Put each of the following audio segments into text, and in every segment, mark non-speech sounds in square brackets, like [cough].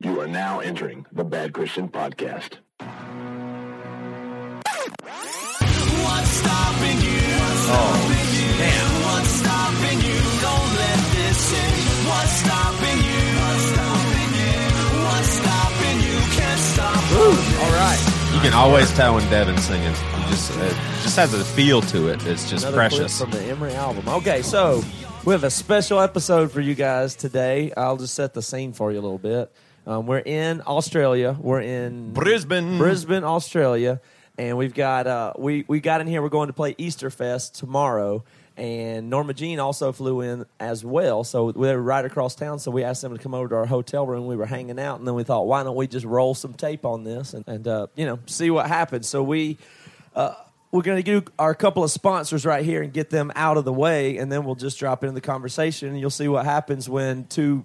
You are now entering the Bad Christian Podcast. What's stopping you? Oh, damn. What's stopping you? Don't let this in. What's stopping you? What's stopping you? What's stopping you? Can't stop. All right. You can always tell when Devin's singing. It just uh, it just has a feel to it. It's just Another precious. clip from the Emery album. Okay, so we have a special episode for you guys today. I'll just set the scene for you a little bit. Um, we're in Australia. We're in Brisbane. Brisbane, Australia, and we've got uh, we we got in here. We're going to play Easter Fest tomorrow, and Norma Jean also flew in as well. So they were right across town. So we asked them to come over to our hotel room. We were hanging out, and then we thought, why don't we just roll some tape on this and, and uh, you know see what happens. So we. Uh, we're going to do our couple of sponsors right here and get them out of the way, and then we'll just drop into the conversation, and you'll see what happens when two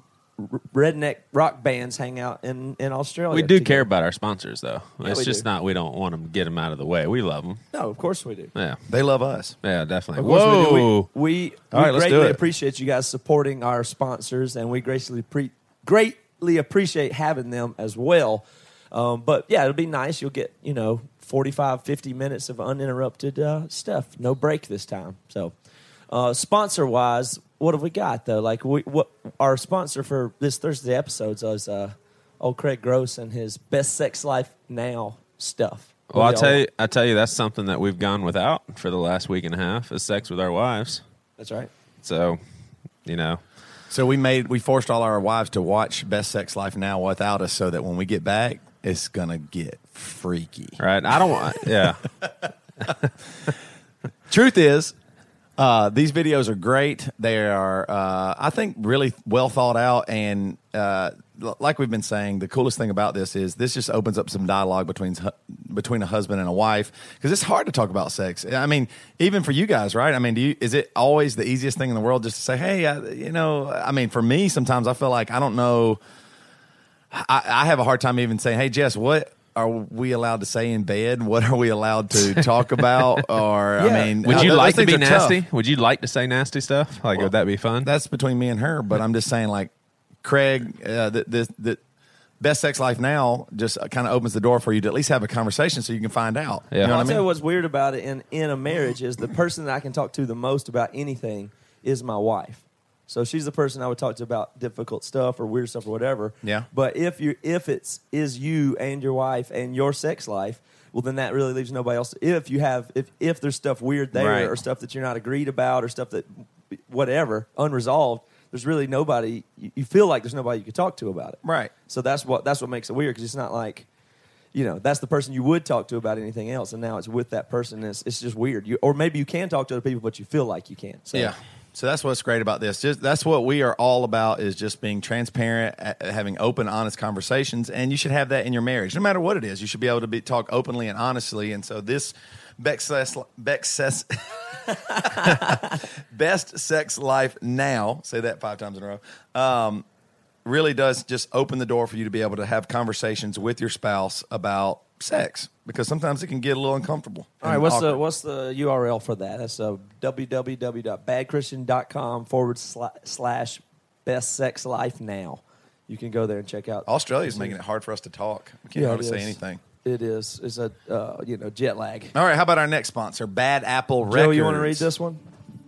redneck rock bands hang out in, in Australia. we do together. care about our sponsors, though. it's just do. not we don't want them to get them out of the way. We love them. No, of course we do. Yeah, They love us. yeah, definitely. Of course we do. Whoa, We, we, All we let's do greatly appreciate you guys supporting our sponsors, and we graciously pre- greatly appreciate having them as well. Um, but yeah, it'll be nice. You'll get, you know, 45, 50 minutes of uninterrupted uh, stuff. No break this time. So, uh, sponsor wise, what have we got though? Like, we, what our sponsor for this Thursday episodes is uh, old Craig Gross and his Best Sex Life Now stuff. Well, I'll What do tell y'all- you, I tell you, that's something that we've gone without for the last week and a half is sex with our wives. That's right. So, you know, So we made we forced all our wives to watch Best Sex Life Now without us, so that when we get back, it's gonna get freaky. right? I don't want. Yeah, [laughs] Truth is, uh, these videos are great. They are, uh, I think, really well thought out. And uh, l- like we've been saying, the coolest thing about this is this just opens up some dialogue between hu- between a husband and a wife because it's hard to talk about sex. I mean, even for you guys, right? I mean, do you, is it always the easiest thing in the world just to say, hey, I, you know? I mean, for me, sometimes I feel like I don't know. I, I have a hard time even saying, "Hey, Jess, what are we allowed to say in bed? What are we allowed to talk about?" [laughs] Or Yeah. I mean, would you those like to be are tough. nasty? Would you like to say nasty stuff? Like, would that be fun? That's between me and her. But I'm just saying, like Craig, uh, the, the the best sex life now just kind of opens the door for you to at least have a conversation so you can find out. Yeah. You know I'll what I tell you mean? what's weird about it in, in a marriage is the person that I can talk to the most about anything is my wife. So she's the person I would talk to about difficult stuff or weird stuff or whatever. Yeah. But if you if it's is you and your wife and your sex life, well then that really leaves nobody else. If you have if if there's stuff weird there Right. or stuff that you're not agreed about or stuff that whatever unresolved, there's really nobody. You, you feel like there's nobody you could talk to about it. Right. So that's what that's what makes it weird because it's not like, you know, that's the person you would talk to about anything else, and now it's with that person. And it's, it's just weird. You, or maybe you can talk to other people, but you feel like you can't. So, Yeah. So that's what's great about this. Just that's what we are all about is just being transparent, having open, honest conversations, and you should have that in your marriage, no matter what it is. You should be able to be talk openly and honestly. And so this [laughs] best sex life now. Say that five times in a row. Um, really does just open the door for you to be able to have conversations with your spouse about sex because sometimes it can get a little uncomfortable. All right, what's the what's the URL for that? That's uh, www.badchristian.com forward sla- slash best sex life now. You can go there and check out. Australia's making it hard for us to talk. We can't Yeah, hardly say anything. It is. It's a uh, you know jet lag. All right, how about our next sponsor, Bad Apple Records? Joe, you want to read this one?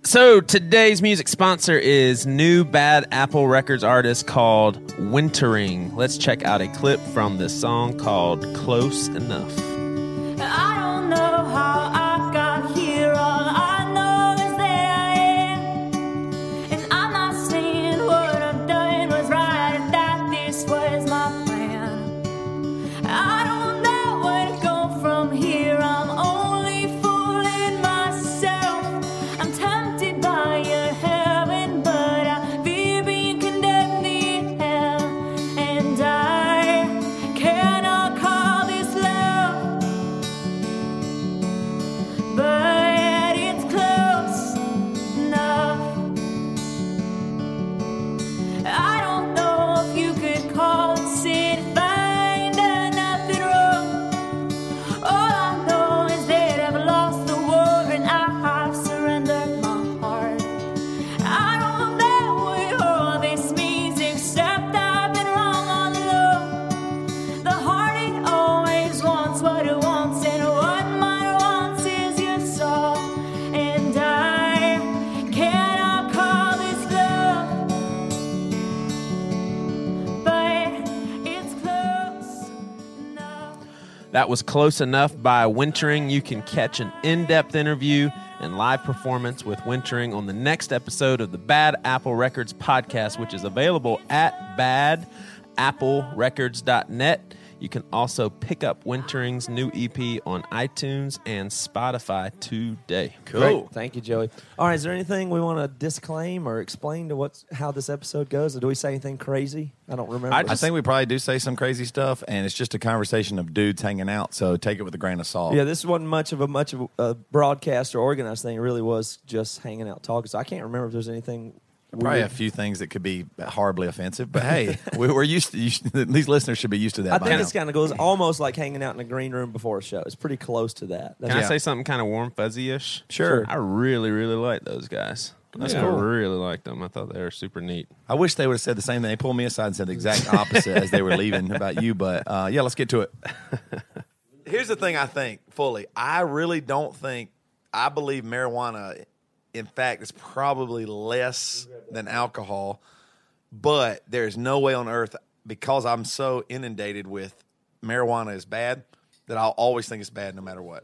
So today's music sponsor is new Bad Apple Records artist called Wintering. Let's check out a clip from this song called Close Enough. I That was Close Enough by Wintering. You can catch an in depth interview and live performance with Wintering on the next episode of the Bad Apple Records podcast, which is available at badapplerecords.net. You can also pick up Wintering's new EP on iTunes and Spotify today. Great. Thank you, Joey. All right, is there anything we want to disclaim or explain to what's how this episode goes? Or do we say anything crazy? I don't remember. I think we probably do say some crazy stuff, and it's just a conversation of dudes hanging out. So take it with a grain of salt. yeah, this wasn't much of a much of a broadcast or organized thing. It really was just hanging out talking. So I can't remember if there's anything. Probably weird. a few things that could be horribly offensive, but hey, [laughs] we, we're used to. You should, these listeners should be used to that. I by think now. it's kind of goes almost like hanging out in a green room before a show. It's pretty close to that. That's Can I say something kind of warm, fuzzy ish? Sure. I really, really like those guys. That's I cool. really liked them. I thought they were super neat. I wish they would have said the same thing. They pulled me aside and said the exact opposite as they were leaving about you. But uh, yeah, let's get to it. Here's the thing I think fully. I really don't think, I believe marijuana, in fact, it's probably less than alcohol. But there's no way on earth, because I'm so inundated with marijuana is bad, that I'll always think it's bad no matter what.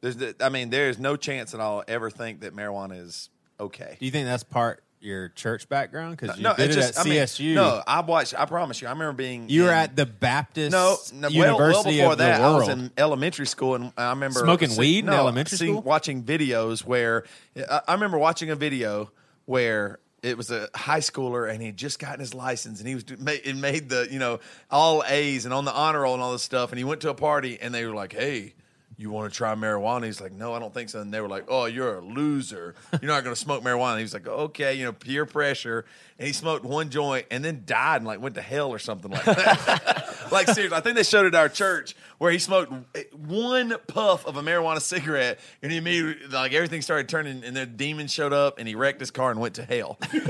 There's, the- I mean, there's no chance that I'll ever think that marijuana is okay. Do you think that's part your church background? Because you no, did it's it just at I mean, CSU. no, I watched. I promise you. I remember being. you were in- at the Baptist no, no well, University well before of that. I was in elementary school, and I remember Smoking weed in no, elementary seeing- school? watching videos where I, I remember watching a video where. It was a high schooler, and he'd just gotten his license, and he was made, it made the you know all A's and on the honor roll and all this stuff. And he went to a party, and they were like, "Hey, you want to try marijuana?" He's like, "No, I don't think so." And they were like, "Oh, you're a loser. You're not going to smoke marijuana." He was like, "Okay, you know, peer pressure." And he smoked one joint and then died and like went to hell or something like that. [laughs] like seriously, I think they showed it at our church where he smoked eh, one puff of a marijuana cigarette and he immediately like everything started turning and then demons showed up and he wrecked his car and went to hell. [laughs] it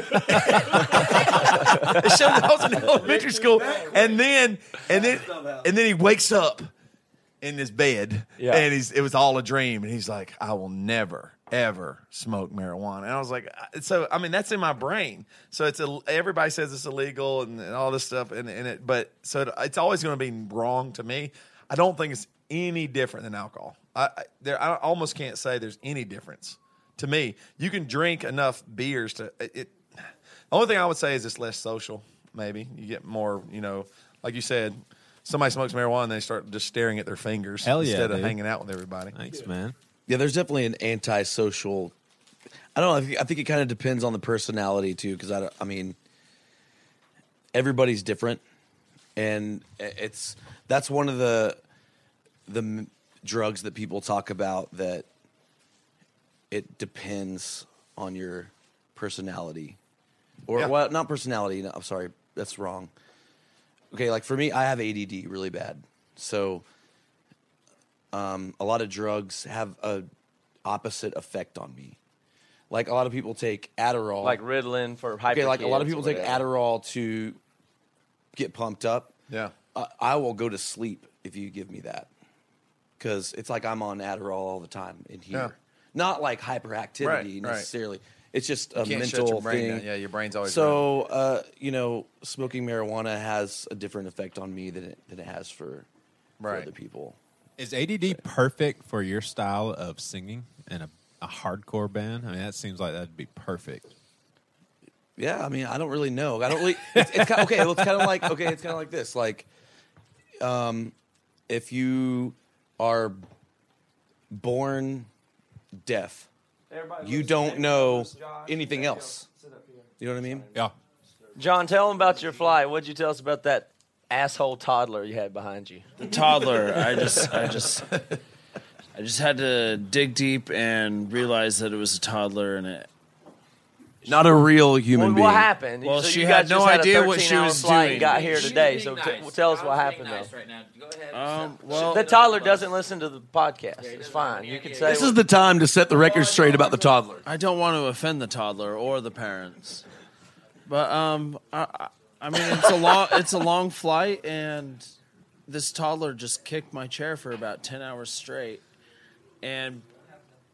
showed I was in elementary school and then and then and then he wakes up in his bed Yeah. and he's it was all a dream and he's like I will never ever smoke marijuana. And I was like so I mean that's in my brain. So it's a, everybody says it's illegal and, and all this stuff and, and it but so it, it's always going to be wrong to me. I don't think it's any different than alcohol. I, I there I almost can't say there's any difference to me. You can drink enough beers to it, it the only thing I would say is it's less social. Maybe. You get more, you know, like you said, somebody smokes marijuana and they start just staring at their fingers Hell yeah, instead of dude. hanging out with everybody. Thanks, man. Yeah, there's definitely an antisocial. I don't know. I think, I think it kind of depends on the personality too, because I, don't- I mean, everybody's different, and it's that's one of the the m- drugs that people talk about that it depends on your personality, or Yeah. well, not personality. No, I'm sorry, that's wrong. Okay, like for me, I have ADD really bad, so um, a lot of drugs have a opposite effect on me. Like a lot of people take Adderall. like Ritalin for hyper. okay, like a lot of people take. Adderall to get pumped up. Yeah. I, I will go to sleep if you give me that because it's like I'm on Adderall all the time in here. Yeah. Not like hyperactivity Right, right. Necessarily. It's just a Can't mental your brain thing. down. Yeah, your brain's always So, uh, you know, smoking marijuana has a different effect on me than it, than it has for, for Right. other people. Is ADD perfect for your style of singing in a, a hardcore band? I mean, that seems like that'd be perfect. Yeah, I mean, I don't really know. I don't really. It's, it's kind okay. Well, it's kind of like okay. It's kind of like this. Like, um, if you are born deaf, you don't know anything else. You know what I mean? Yeah. John, tell them about your flight. What'd you tell us about that asshole toddler you had behind you? the toddler i just i just [laughs] i just had to dig deep and realize that it was a toddler and it Not a real human Well, being. what happened? Well, So she you had no just had a idea what she 13 hour was flight doing. And got here today. So t- tell us what happened though. right now. Go ahead. um well The toddler doesn't listen to the podcast. It's fine. You can say This is the time to set the record straight about the toddler. i don't want to offend the toddler or the parents but um i i I mean it's a long [laughs] it's a long flight and this toddler just kicked my chair for about 10 hours straight and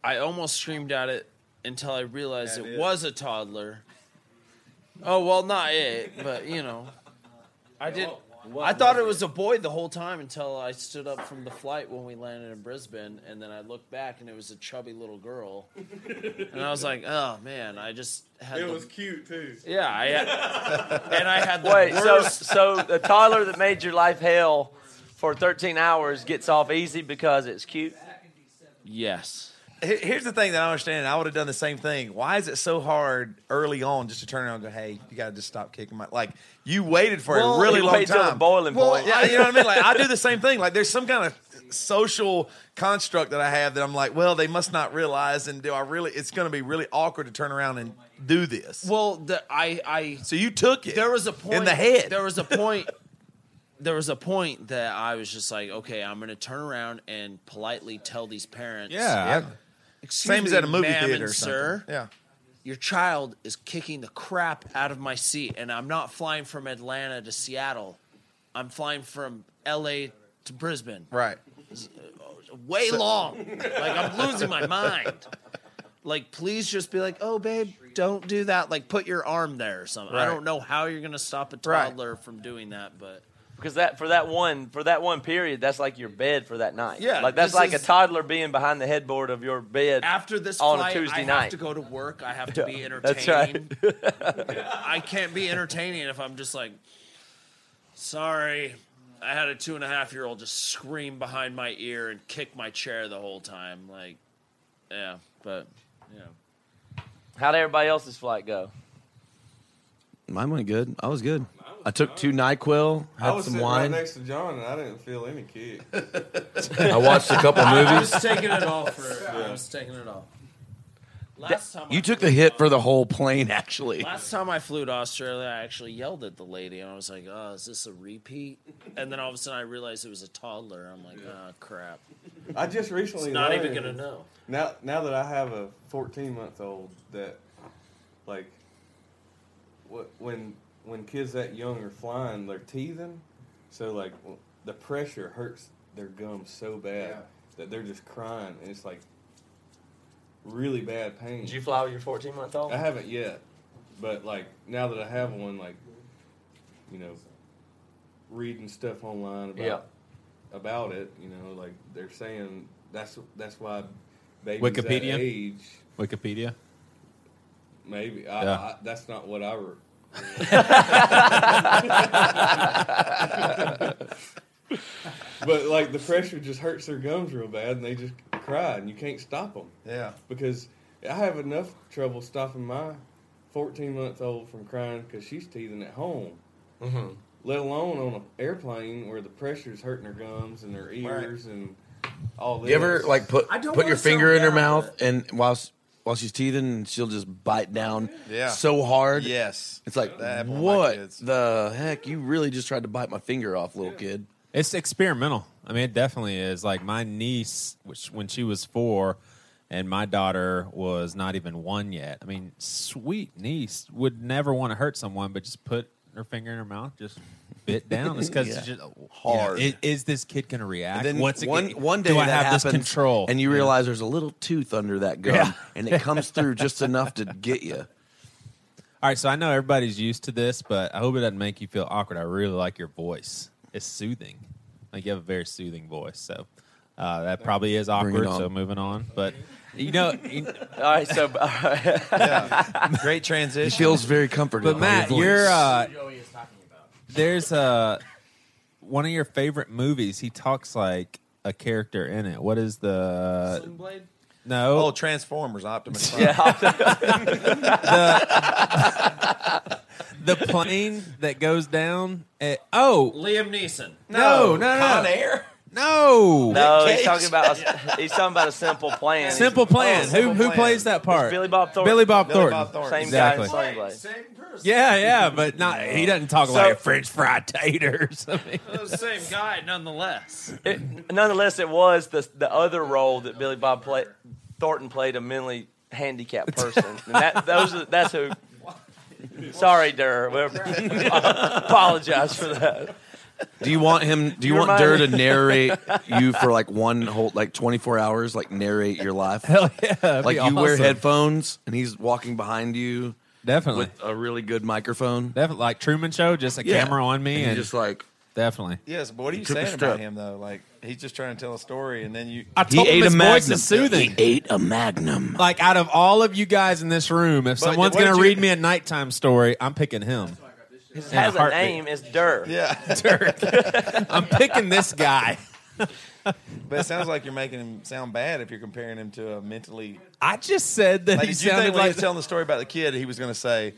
i almost screamed at it until i realized it was a toddler oh well not it but you know [laughs] i did I thought it was a boy the whole time until I stood up from the flight when we landed in Brisbane, and then I looked back and it was a chubby little girl, [laughs] and I was like, "Oh man, I just had." It the, was cute too. yeah, I had, [laughs] and I had the Wait, so worst. so the toddler that made your life hell for 13 hours gets off easy because it's cute? yes, Here- Here's the thing that I understand. I would have done the same thing. Why is it so hard early on just to turn around and go, "Hey, you got to just stop kicking my like." You waited for Well, a really you long wait till the time. boiling well, point. Yeah, you know what I mean. Like I do [laughs] the same thing. Like there's some kind of social construct that I have that I'm like, well, they must not realize, and do I really? It's going to be really awkward to turn around and do this. well, the, I I so you took it. there was a point in the head. There was a point. There was a point that I was just like, okay, I'm going to turn around and politely tell these parents, Yeah. Excuse Same as at a movie ma'am theater, and or sir. Yeah. Your child is kicking the crap out of my seat, and I'm not flying from Atlanta to Seattle. I'm flying from L.A. to Brisbane. Right. Uh, way long. Like I'm losing my mind. Like, please just be like, "Oh, babe, don't do that." Like, put your arm there or something. I Right. don't know how you're gonna stop a Right. toddler from doing that, but Because that for that one for that one period, that's like your bed for that night. Yeah, like that's like is- a toddler being behind the headboard of your bed. after this On a flight, Tuesday I night. have to go to work. I have to [laughs] be entertaining That's right. entertaining. [laughs] [laughs] I can't be entertaining if I'm just like, sorry. I had a two and a half year old just scream behind my ear and kick my chair the whole time. Like, yeah, but yeah. How'd everybody else's flight go? Mine went good. I was good. I took two Nyquil, I had was some sitting wine. right next to John, and I didn't feel any kick. [laughs] I watched a couple movies. I movies. was taking it off for. I was taking it off. Last time You I took the hit for the whole plane, actually. Last time I flew to Australia, I actually yelled at the lady, and I was like, "Oh, is this a repeat?" And then all of a sudden, I realized it was a toddler. I'm like, "Oh, crap! I just recently It's not even learned- gonna know." Now, now that I have a 14 month old, that like, what when when kids that young are flying, they're teething, so like the pressure hurts their gums so bad that they're just crying, and it's like really bad pain. Did you fly with your 14 month old? I haven't yet, but like now that I have one, like you know, reading stuff online about Yeah. about it, you know, like they're saying that's that's why babies Wikipedia? that age Wikipedia. maybe I, Yeah. I, that's not what I. Re- [laughs] but like the pressure just hurts their gums real bad, and they just cry, and you can't stop them. Yeah. because I have enough trouble stopping my 14 month old from crying because she's teething at home. Mm-hmm. Let alone on an airplane where the pressure's hurting her gums and her ears and all this. You ever like put put your finger in her mouth and while s- while she's teething, she'll just bite down Yeah. so hard. Yes. It's like That happened with my what kids. the heck? You really just tried to bite my finger off, little kid. It's experimental. I mean, it definitely is. Like my niece, which when she was four, and my daughter was not even one yet. I mean, sweet niece would never want to hurt someone, but just put her finger in her mouth, just bit down. It's [laughs] because Yeah. it's just Hard. You know, i- is this kid going to react? Then What's it one gonna- one day do I that have this happens, control? and you realize there's a little tooth under that gum, Yeah. and it comes through just enough to get you. [laughs] All right, so I know everybody's used to this, but I hope it doesn't make you feel awkward. I really like your voice. It's soothing. Like you have a very soothing voice. So uh, that probably is awkward. on. So moving on, but you know, you- [laughs] All right, so. Great It transition. feels very comfortable. but Matt, your you're uh, there's uh, one of your favorite movies. He talks like a character in it. What is the Sling Blade? no? Oh, Transformers, Optimus. Prime. yeah, [laughs] the plane that goes down. At, oh Liam Neeson. no, no, no, Con no, Air. No. no, he's talking about a, [laughs] he's talking about a simple plan. Simple oh, Plan. Oh, who Simple who Plan. plays that part? Billy Bob Thornton. Billy Bob Billy Thornton. Bob Thornton. Same Exactly. guy in Sling Same person. Yeah, yeah, but not. He doesn't talk So- like French fried taters. I mean, the same guy, nonetheless. It, nonetheless, it was the the other role that Billy Bob play, Thornton played a mentally handicapped person. and that those are, that's who. [laughs] Sorry, Durr. [laughs] Apologize for that. Do you want him? Do you You want Durr to narrate you for like one whole like 24 hours? Like narrate your life? hell yeah, that'd like be you wear awesome. headphones and he's walking behind you Definitely, with a really good microphone. definitely like Truman Show, just a Yeah. camera on me, and and, just like definitely. Yes, but what are you took a saying about step. him though? Like he's just trying to tell a story, and then you. I He told him ate a his voice magnum. is soothing. He ate a magnum. Like out of all of you guys in this room, if But someone's what going to did you- read me a nighttime story, I'm picking him. He In a has a heartbeat. name. It's Dirk. Yeah, [laughs] Dirk. I'm picking this guy. but it sounds like you're making him sound bad if you're comparing him to a mentally. I just said that Like, he did you sounded think when he like was telling the story about the kid, he was going to say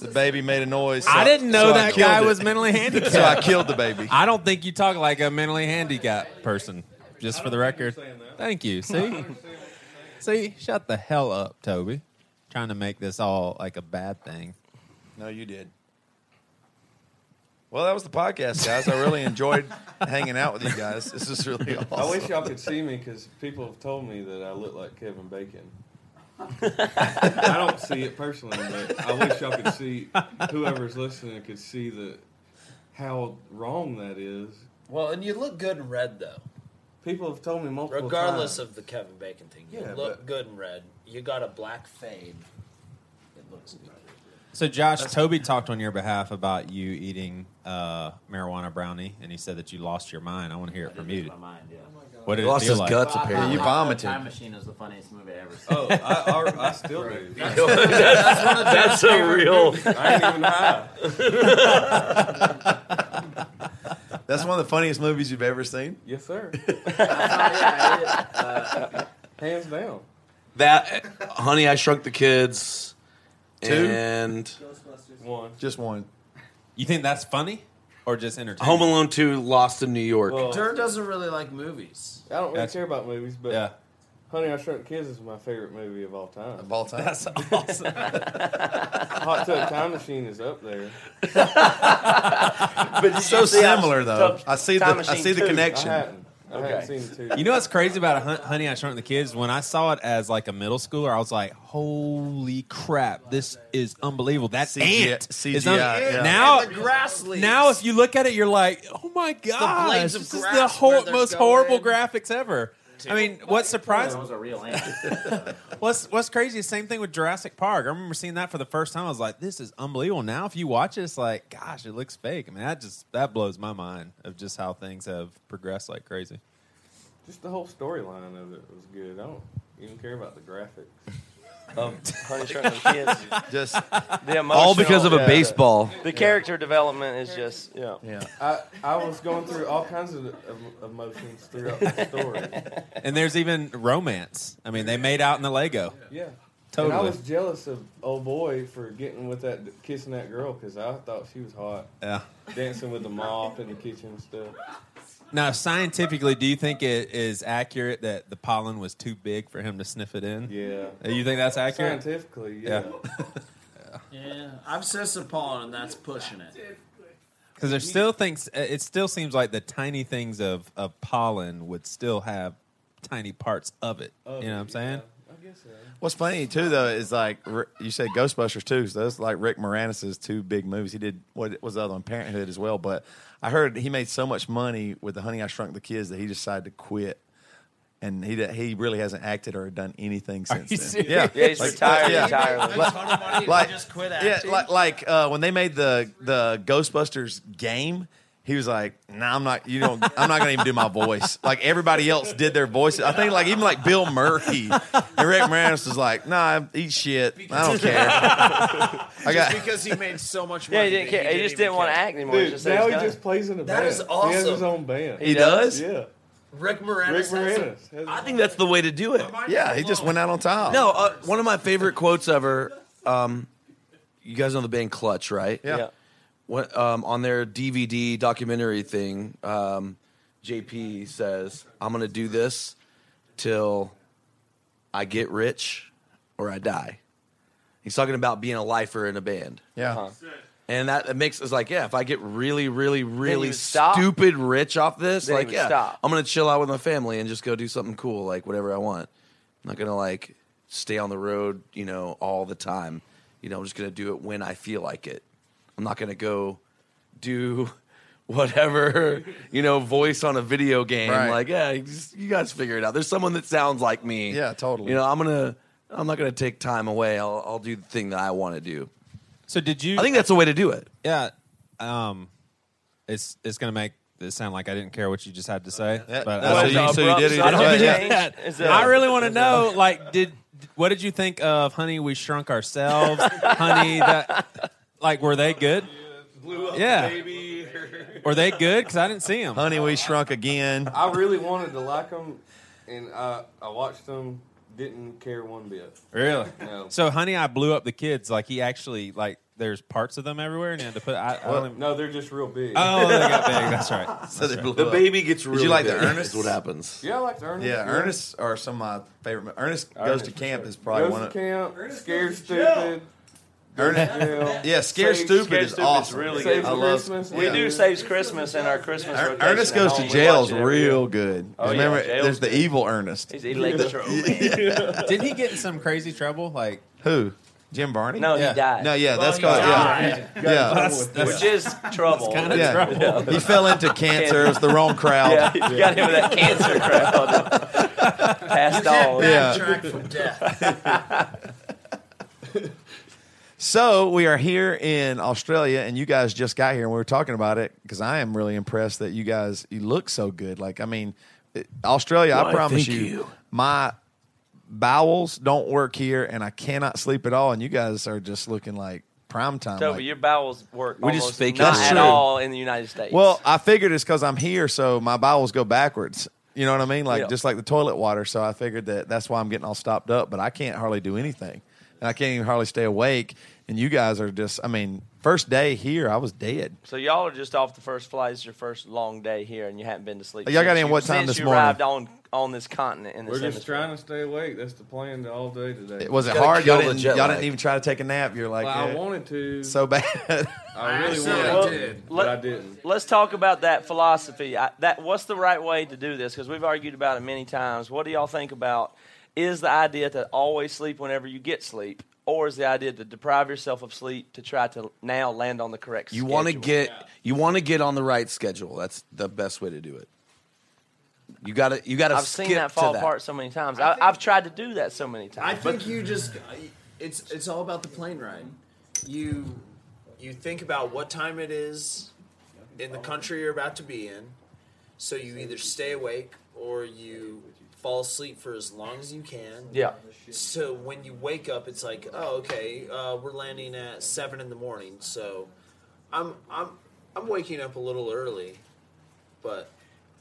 the baby made a noise? I didn't know [laughs] so I that killed guy it. was mentally handicapped. So I killed the baby. I don't think you talk like a mentally handicapped person. Just for the record. Thank you. [laughs] See? See? Shut the hell up, Toby. Trying to make this all like a bad thing. No, you did. Well, that was the podcast, guys. I really enjoyed hanging out with you guys. This is really awesome. I wish y'all could see me because people have told me that I look like Kevin Bacon. I don't see it personally, but I wish y'all could see whoever's listening could see the how wrong that is. Well, and you look good in red though. People have told me multiple Regardless times. of the Kevin Bacon thing, you Yeah, look but- good in red. You got a black fade. It looks good. So, Josh, Toby talked on your behalf about you eating uh, marijuana brownie, and he said that you lost your mind. I want to hear it from you. My mind, yeah. What did Lost it feel his like? guts apparently. You vomited. Time Machine is the funniest movie I ever seen. Oh, I, I, I still do. [laughs] That's a real. I ain't even high. [laughs] That's one of the funniest movies you've ever seen. Yes, sir. [laughs] yeah, it, uh, Hands down. That, Honey, I Shrunk the Kids, Two? and One. Just one. You think that's funny or just entertaining? Home Alone 2, Lost in New York. Well, Tur doesn't really like movies. I don't really That's- care about movies, but Yeah. Honey, I Shrunk the Kids is my favorite movie of all time. Of all time. That's awesome. [laughs] Hot Tub Time Machine is up there. [laughs] But so similar though. I see the Time I Machine see the 2. I connection. hadn't. I Okay. hadn't seen two. You know what's crazy about Hun- Honey I Shrunk the Kids? When I saw it as like a middle schooler, I was like, "Holy crap! This is unbelievable." That CGI ant is CGI, yeah. now. And the grass leaves. Now, if you look at it, you're like, "Oh my god! blades of this is grass the where hor- they're most going. horrible graphics ever." I mean, what surprised that was a real ant. [laughs] What's What's crazy? Same thing with Jurassic Park. I remember seeing that for the first time. I was like, "This is unbelievable." Now, if you watch it, it's like, "Gosh, it looks fake." I mean, that just that blows my mind of just how things have progressed like crazy. Just the whole storyline of it was good. I don't even care about the graphics. Um, [laughs] of Honey Shrunk the Kids. Just The emotional, All because of a yeah, baseball. The character development is just yeah. yeah. I, I was going through all kinds of, of emotions throughout the story. [laughs] And there's even romance. I mean, they made out in the Lego. Yeah. Totally. And I was jealous of old boy for getting with that, kissing that girl because I thought she was hot, Yeah. dancing with the mop in the kitchen and stuff. Now, scientifically, do you think it is accurate that the pollen was too big for him to sniff it in? Yeah. You think that's accurate? Scientifically, yeah. yeah, [laughs] I've cystic pollen, and that's pushing it. Because there still thinks it still seems like the tiny things of, of pollen would still have tiny parts of it. Oh, you know what I'm saying? Yeah, I guess so. What's funny too though is like you said Ghostbusters too. So that's like Rick Moranis' two big movies. He did what was the other one, Parenthood as well. But I heard he made so much money with the Honey I Shrunk the Kids that he decided to quit. And he he really hasn't acted or done anything since you then. serious? Yeah, Yeah, he's Like, retired yeah. entirely. Like- like, like- just quit Yeah, like like uh, when they made the the Ghostbusters game, he was like, "Nah, I'm not. You don't. I'm not gonna even do my voice. Like everybody else did their voices. I think like even like Bill Murphy and Rick Moranis was like, "Nah, eat shit. I don't care. [laughs] I just got." because he made so much money. Yeah, he didn't care. He just didn't want to act anymore. It's Dude, just now that he he's just plays in a That band. is He has awesome. his own band. He does? Yeah. Rick Moranis. Rick has some- Moranis. has- I think that's the way to do it. Yeah, he just went out on top. No, uh, one of my favorite quotes ever. Um, you guys know the band Clutch, right? Yeah. yeah. What, um, on their DVD documentary thing, um, JP says, "I'm going to do this till I get rich or I die." He's talking about being a lifer in a band, Yeah, Uh-huh. and that it makes it's like, yeah, if I get really, really, really would stop? stupid rich off this, Then you like, would yeah, stop. I'm going to chill out with my family and just go do something cool, like whatever I want. I'm not going to like stay on the road, you know, all the time. You know, I'm just going to do it when I feel like it. I'm not going to go do [laughs] whatever, you know, voice on a video game. Right. Like, yeah, you, just, you guys figure it out. There's someone that sounds like me. Yeah, totally. You know, I'm going to, I'm not going to take time away. I'll, I'll do the thing that I want to do. So did you? I think that's the way to do it. Yeah. Um, it's it's gonna make it sound like I didn't care what you just had to say. Yeah, but no, so you- so you did it- I don't [laughs] yeah, do yeah. that. Is that- I really want to know. Like, did what did you think of Honey? We Shrunk Ourselves, [laughs] Honey. That like were they good? Blew up Yeah. the baby. [laughs] Were they good? Because I didn't see them. Honey, we shrunk again. I really wanted to like them, and I I watched them. Didn't care one bit. Really? No. So, Honey, I blew up the kids. Like he actually like. There's parts of them everywhere, and he had to put. I, I don't even, No, they're just real big. Oh, they got big. [laughs] That's right. [laughs] So they blew up The up. baby gets really Did you like big, the Ernest? Is what happens. Yeah, I like Ernest. Yeah, Ernest are some of my favorite. Ernest goes Ernest to camp sure. is probably Goes one to of. camp. Scared stupid. Ernest, [laughs] yeah, Scare Save- stupid Scared is Stupid's awesome. really Saves I love. Christmas. We yeah. do Saves Christmas in our Christmas Er- rotation. Ernest at goes home. to We jail watch is it every real good. Oh, yeah, Remember, jail's there's the evil Ernest. He's electro. [laughs] Did he get in some crazy trouble? Like, Who? Jim Varney? No, Yeah. he died. No, yeah, that's Well, called he yeah, died. yeah. that's, that's Which is trouble. kinda yeah. trouble. He fell into [laughs] cancer. It was the wrong crowd. Yeah, you got him with that cancer crowd. Passed on. Yeah. Track from death. So we are here in Australia, and you guys just got here, and we were talking about it because I am really impressed that you guys you look so good. Like, I mean, it- Australia, I promise you, you. my bowels don't work here, and I cannot sleep at all. And you guys are just looking like prime time. Toby, like- your bowels work We just almost fake not That's at all in the United States. well, I figured it's because I'm here, so my bowels go backwards. You know what I mean? Like Yeah. just like the toilet water. So I figured that that's why I'm getting all stopped up. But I can't hardly do anything, and I can't even hardly stay awake. And you guys are just, I mean, first day here, I was dead. so y'all are just off the first flight. It's your first long day here, and you haven't been to sleep. Y'all got since in you- what time since this you morning? arrived on on this continent in this We're just hemisphere. trying to stay awake. That's the plan all day today. Was it Gotta hard? kill Y'all the didn't, jet y'all lag. didn't even try to take a nap. You're like, Well, I eh, wanted to. so bad. [laughs] I really accidentally wanted did. to, but I didn't. Let's talk about that philosophy. I, that what's the right way to do this? Because we've argued about it many times. What do y'all think about? Is the idea to always sleep whenever you get sleep, or is the idea to deprive yourself of sleep to try to now land on the correct? You want to schedule? get you want to get on the right schedule. That's the best way to do it. You got to you got to. I've seen that fall apart so many times. I, I've tried to do that so many times. I times. think you just it's it's all about the plane ride. You you think about what time it is in the country you're about to be in, so you either stay awake or you fall asleep for as long as you can. yeah, So when you wake up, it's like, oh, okay, uh, we're landing at seven in the morning. So I'm I'm I'm waking up a little early, but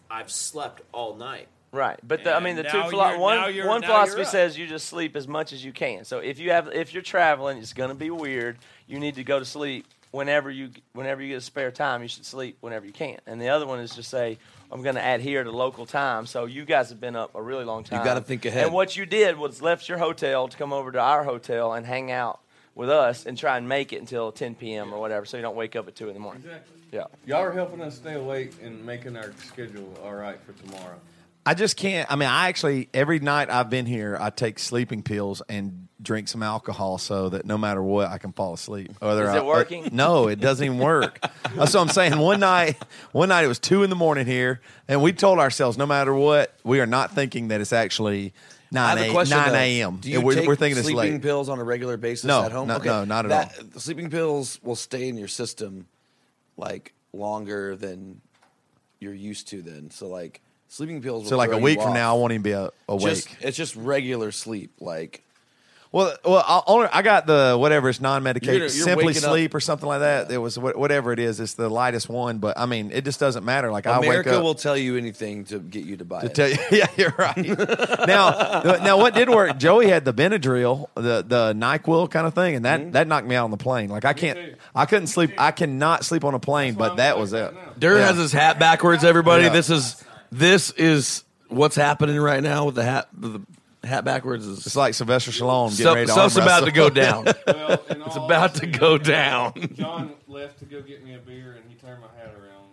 I've slept all night. right. But the, I mean, the And two now philo- one you're- one philosophy you're up. says you just sleep as much as you can. So if you have if you're traveling, it's going to be weird. You need to go to sleep whenever you whenever you get a spare time. You should sleep whenever you can. And the other one is just say. I'm going to adhere to local time. So you guys have been up a really long time. You gotta think ahead. And what you did was left your hotel to come over to our hotel and hang out with us and try and make it until 10 p.m. or whatever, so you don't wake up at two in the morning. Exactly. Yeah. Y'all are helping us stay awake and making our schedule all right for tomorrow. I just can't. I mean, I actually every night I've been here, I take sleeping pills and drink some alcohol so that no matter what, I can fall asleep. Whether Is I- it working? uh, no, it doesn't even work. [laughs] That's what I'm saying. One night, one night it was two in the morning here, and we told ourselves no matter what, we are not thinking that it's actually nine a a- question. nine a.m. Do you we're, take we're thinking it's sleeping late. pills on a regular basis No, at home? no, no, not at that, all. The sleeping pills will stay in your system like longer than you're used to. Then, so like sleeping pills. So like a week from off. now, I won't even be a, awake. Just, it's just regular sleep. Like Well, well, I, only, I got the whatever it's non-medicated, You're- you're simply waking up- sleep or something like that. It was whatever it is. It's the lightest one, but I mean, it just doesn't matter. Like I wake America up will tell you anything to get you to buy to it. tell you. [laughs] Yeah, you're right. now, now what did work? Joey had the Benadryl, the the Nyquil kind of thing, and that mm-hmm. that knocked me out on the plane. Like I can't. I couldn't sleep. I cannot sleep on a plane, but that was it. Dur Yeah. has his hat backwards. Everybody, Yeah. this is this is what's happening right now with the hat. The hat backwards is It's like Sylvester Stallone getting stuff, ready to stuff's arm about to go down. [laughs] Well, in [laughs] It's all about to honesty, go down. John left to go get me a beer, and he turned my hat around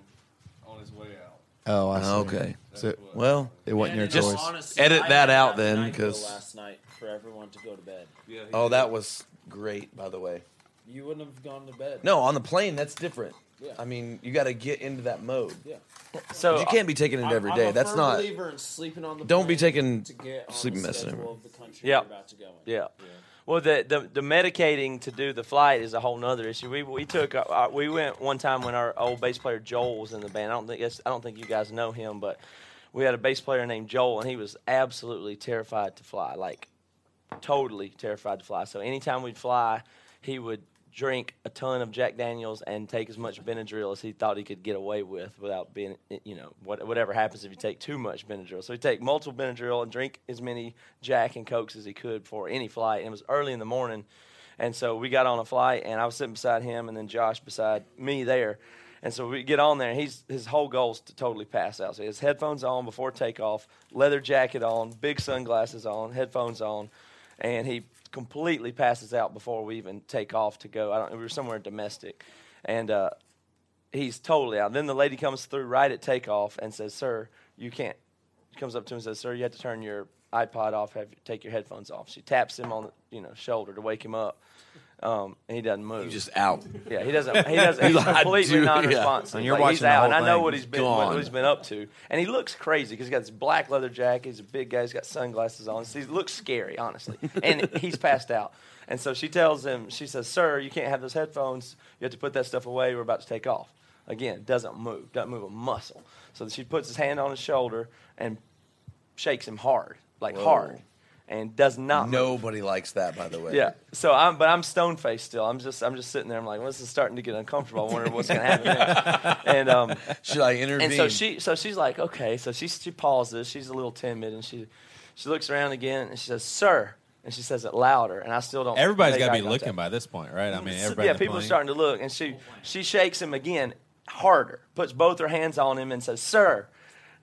on his way out. Oh, I see. Okay. So Well, it wasn't your Just- choice. Honestly, edit that out a then, NyQuil 'cause- last night for everyone to go to bed. Yeah, he oh, did. that was great. By the way, You wouldn't have gone to bed. no, on the plane that's different. Yeah. I mean, you got to get into that mode. Yeah. So you can't be taking it I'm- every I'm day. a That's firm not. believer in sleeping on the Don't be plane taking to get on sleeping the medicine schedule of the country Yeah. you're about to go in. Yeah. Well, the, the the medicating to do the flight is a whole nother issue. We we took uh, uh, we went one time when our old bass player Joel was in the band. I don't think it's, I don't think you guys know him, but we had a bass player named Joel, and he was absolutely terrified to fly, like totally terrified to fly. So anytime we'd fly, he would drink a ton of Jack Daniels and take as much Benadryl as he thought he could get away with without being, you know, what, whatever happens if you take too much Benadryl. So he'd take multiple Benadryl and drink as many Jack and Cokes as he could for any flight. And it was early in the morning. And so we got on a flight, and I was sitting beside him, and then Josh beside me there. And so we get on there, and he's his whole goal is to totally pass out. So he has headphones on before takeoff, leather jacket on, big sunglasses on, headphones on, and he completely passes out before we even take off to go. I don't. We were somewhere domestic, and uh, he's totally out. Then the lady comes through right at takeoff and says, "Sir, you can't." She comes up to him and says, "Sir, you have to turn your iPod off. Have take your headphones off." She taps him on the you know shoulder to wake him up. Um, and he doesn't move. He's just out. Yeah, he doesn't. He doesn't. [laughs] He's He's like, completely dude, non-responsive. And you're Like, watching he's the out, whole and I know what he's been Gone. what he's been up to, and he looks crazy because he's got this black leather jacket. He's a big guy. He's got sunglasses on. So he looks scary, honestly, and [laughs] he's passed out. And so she tells him, she says, "Sir, you can't have those headphones. You have to put that stuff away. We're about to take off." Again, doesn't move. Doesn't move a muscle. So she puts his hand on his shoulder and shakes him hard, like Whoa. hard, and does not. move. Nobody likes that, by the way. Yeah. So I'm, but I'm stone faced still. I'm just, I'm just sitting there. I'm like, well, this is starting to get uncomfortable. I wonder what's going to happen. next. [laughs] and um, Should I intervene? and so she, so she's like, okay. So she, she pauses. She's a little timid, and she, she looks around again, and she says, "Sir," and she says it louder, and I still don't. Everybody's got to be contact. looking by this point, right? I mean, everybody. yeah, people are starting to look, and she she shakes him again harder, puts both her hands on him, and says, "Sir,"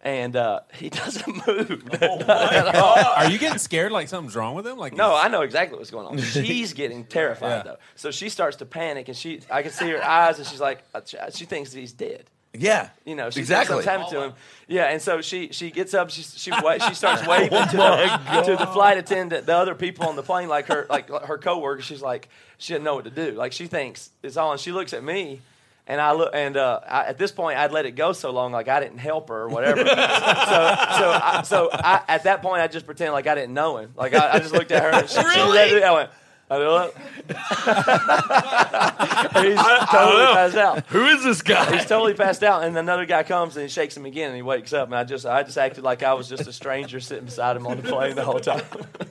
and uh, [laughs] he doesn't move. [laughs] at all. Are you getting scared? Like something's wrong with him? Like No, I know exactly what's going on. She's [laughs] getting terrified Yeah. though, so she starts to panic, and she I can see her eyes, and she's like, uh, she thinks he's dead. yeah, You know, she exactly. Something's happened to him. Yeah, and so she she gets up, she she wa- she starts waving to the to the flight attendant, the other people on the plane, like her like her coworker. She's like she doesn't know what to do. Like she thinks it's on. She looks at me. And I look, and uh, I, at this point, I'd let it go so long, like I didn't help her or whatever. [laughs] so, so, I, so I, at that point, I just pretend like I didn't know him. Like I, I just looked at her, and she, she let it. I went, I don't know. [laughs] He's totally passed out. Who is this guy? He's totally passed out, and another guy comes and he shakes him again, and he wakes up. And I just, I just acted like I was just a stranger sitting beside him on the plane the whole time.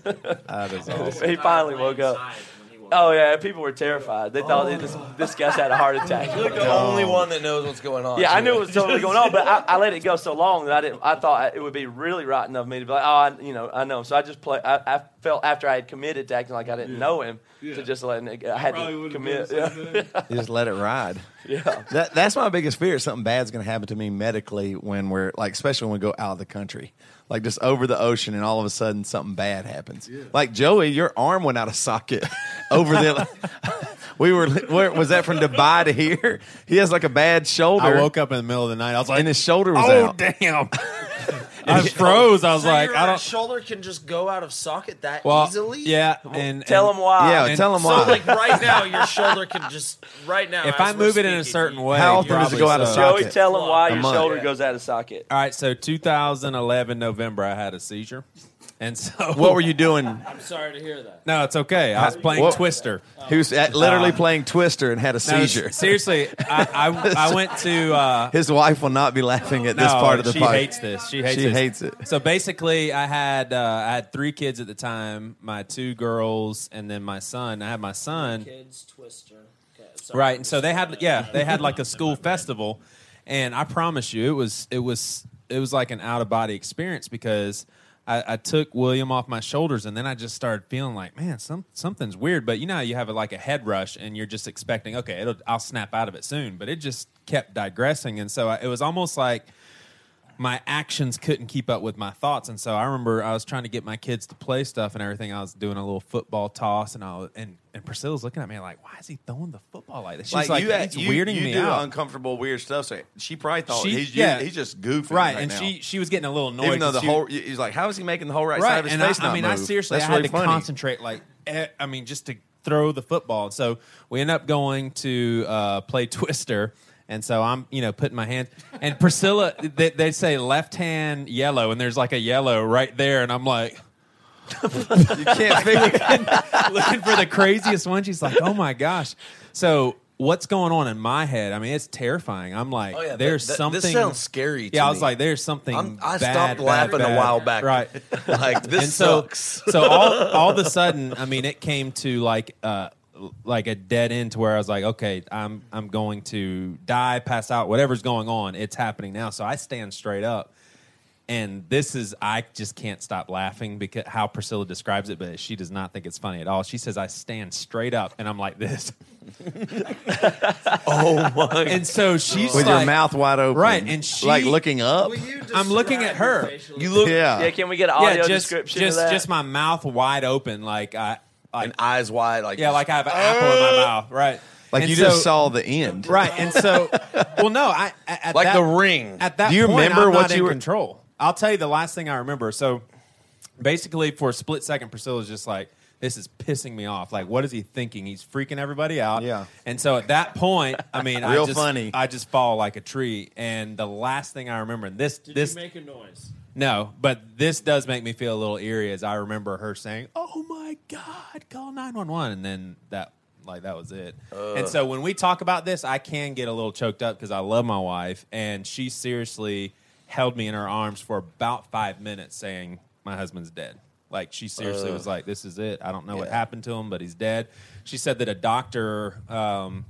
That is [laughs] awesome. he finally woke up. Oh yeah, people were terrified. They thought oh, this, this guy's had a heart attack. You're like the only one that knows what's going on. Yeah, I knew it was [laughs] totally going on, but I, I let it go so long that I didn't. I thought it would be really rotten of me to be like, oh, I, you know, I know. So I just play. I, I felt after I had committed to acting like I didn't know him to just letting it. go. I had Probably to would've commit. been the same Yeah. [laughs] You just let it ride. yeah. That, that's my biggest fear. Something bad's going to happen to me medically when we're like, especially when we go out of the country, like just over the ocean, and all of a sudden something bad happens. Like Joey, your arm went out of socket [laughs] over the. [laughs] we were. Where was that from Dubai to here? He has like a bad shoulder. I woke up in the middle of the night. I was like, and his shoulder was "Oh out. damn!" [laughs] I froze. I was So like, your "I don't." shoulder can just go out of socket that Well, easily. yeah, and Tell and him why. Yeah, And tell him So why. like right now, your shoulder can just right now. If as I we're move it in a speaking, certain way, How often does it probably go out of so. socket? Joey, tell them why A your month. shoulder Yeah. goes out of socket. All right, so 2011 November, I had a seizure, and so [laughs] What were you doing? I'm sorry to hear that. No, it's okay. I was playing What- Twister. He was at- literally playing Twister and had a No, seizure. [laughs] seriously, I, I, I went to. Uh, His wife will not be laughing at this no, part of the she podcast. hates this. She hates She this. hates it. So basically, I had uh, I had three kids at the time. My two girls and then my son. I had my son. Kids Twister. Okay, sorry. Right, and so they had yeah, they had like a school [laughs] festival, and I promise you, it was it was it was like an out of body experience because I, I took William off my shoulders, and then I just started feeling like, man, some something's weird. But you know, you have a, like a head rush, and you're just expecting, okay, I'll snap out of it soon, but it just kept digressing, and so I, it was almost like my actions couldn't keep up with my thoughts, and so I remember I was trying to get my kids to play stuff and everything. I was doing a little football toss, and I was, and and Priscilla's looking at me like, "Why is he throwing the football like this?" She's like, you, "It's you, weirding you me do out." uncomfortable, weird stuff. So she probably thought She- he's, yeah. he's just goofing right, right and now. she she was getting a little annoyed. even though the she- whole he's like, how is he making the whole right, side right, of his and face I, I mean, I seriously That's I had really to funny. concentrate, like, eh, I mean, just to throw the football. So we end up going to uh, play Twister. And so I'm, you know, putting my hand. And Priscilla, they, they say left hand yellow, and there's like a yellow right there, and I'm like, You can't [laughs] figure. [laughs] looking for the craziest one. She's like, "Oh my gosh!" So what's going on in my head? I mean, it's terrifying. I'm like, Oh, yeah, that- "There's that- something." this sounds scary to Yeah, I was me. like, "There's something." I'm, I bad, stopped bad, laughing bad. a while back. Right. [laughs] like this and so, sucks. so all all of a sudden, I mean, it came to like uh like a dead end to where I was like, okay, I'm I'm going to die, pass out, whatever's going on, it's happening now. So I stand straight up. And this is I just can't stop laughing because how Priscilla describes it, but she does not think it's funny at all. She says I stand straight up and I'm like this. [laughs] oh my! And so she's With like, your mouth wide open, Right, and she like looking up. I'm looking at her. You look Yeah, Yeah, can we get an audio yeah, just description just of that? just my mouth wide open, like I like and eyes wide, like yeah, like I have an apple in my oh. mouth, right? like And you so- just saw the end. right, and so well, no, I at at like that, the ring. At that Do you point, remember I'm what not you in were- control? I'll tell you the last thing I remember. So basically, for a split second, Priscilla's just like, "This is pissing me off. Like, what is he thinking? He's freaking everybody out." Yeah. And so at that point, I mean, I Real just, funny. I just fall like a tree. And the last thing I remember, and this Did this you make a noise? no, but this does make me feel a little eerie as I remember her saying, "Oh my God, call nine one one," and then that like that was it. And so when we talk about this, I can get a little choked up because I love my wife, and she seriously held me in her arms for about five minutes, saying, "My husband's dead." Like she seriously was like, "This is it. I don't know what happened to him, but he's dead." She said that a doctor um,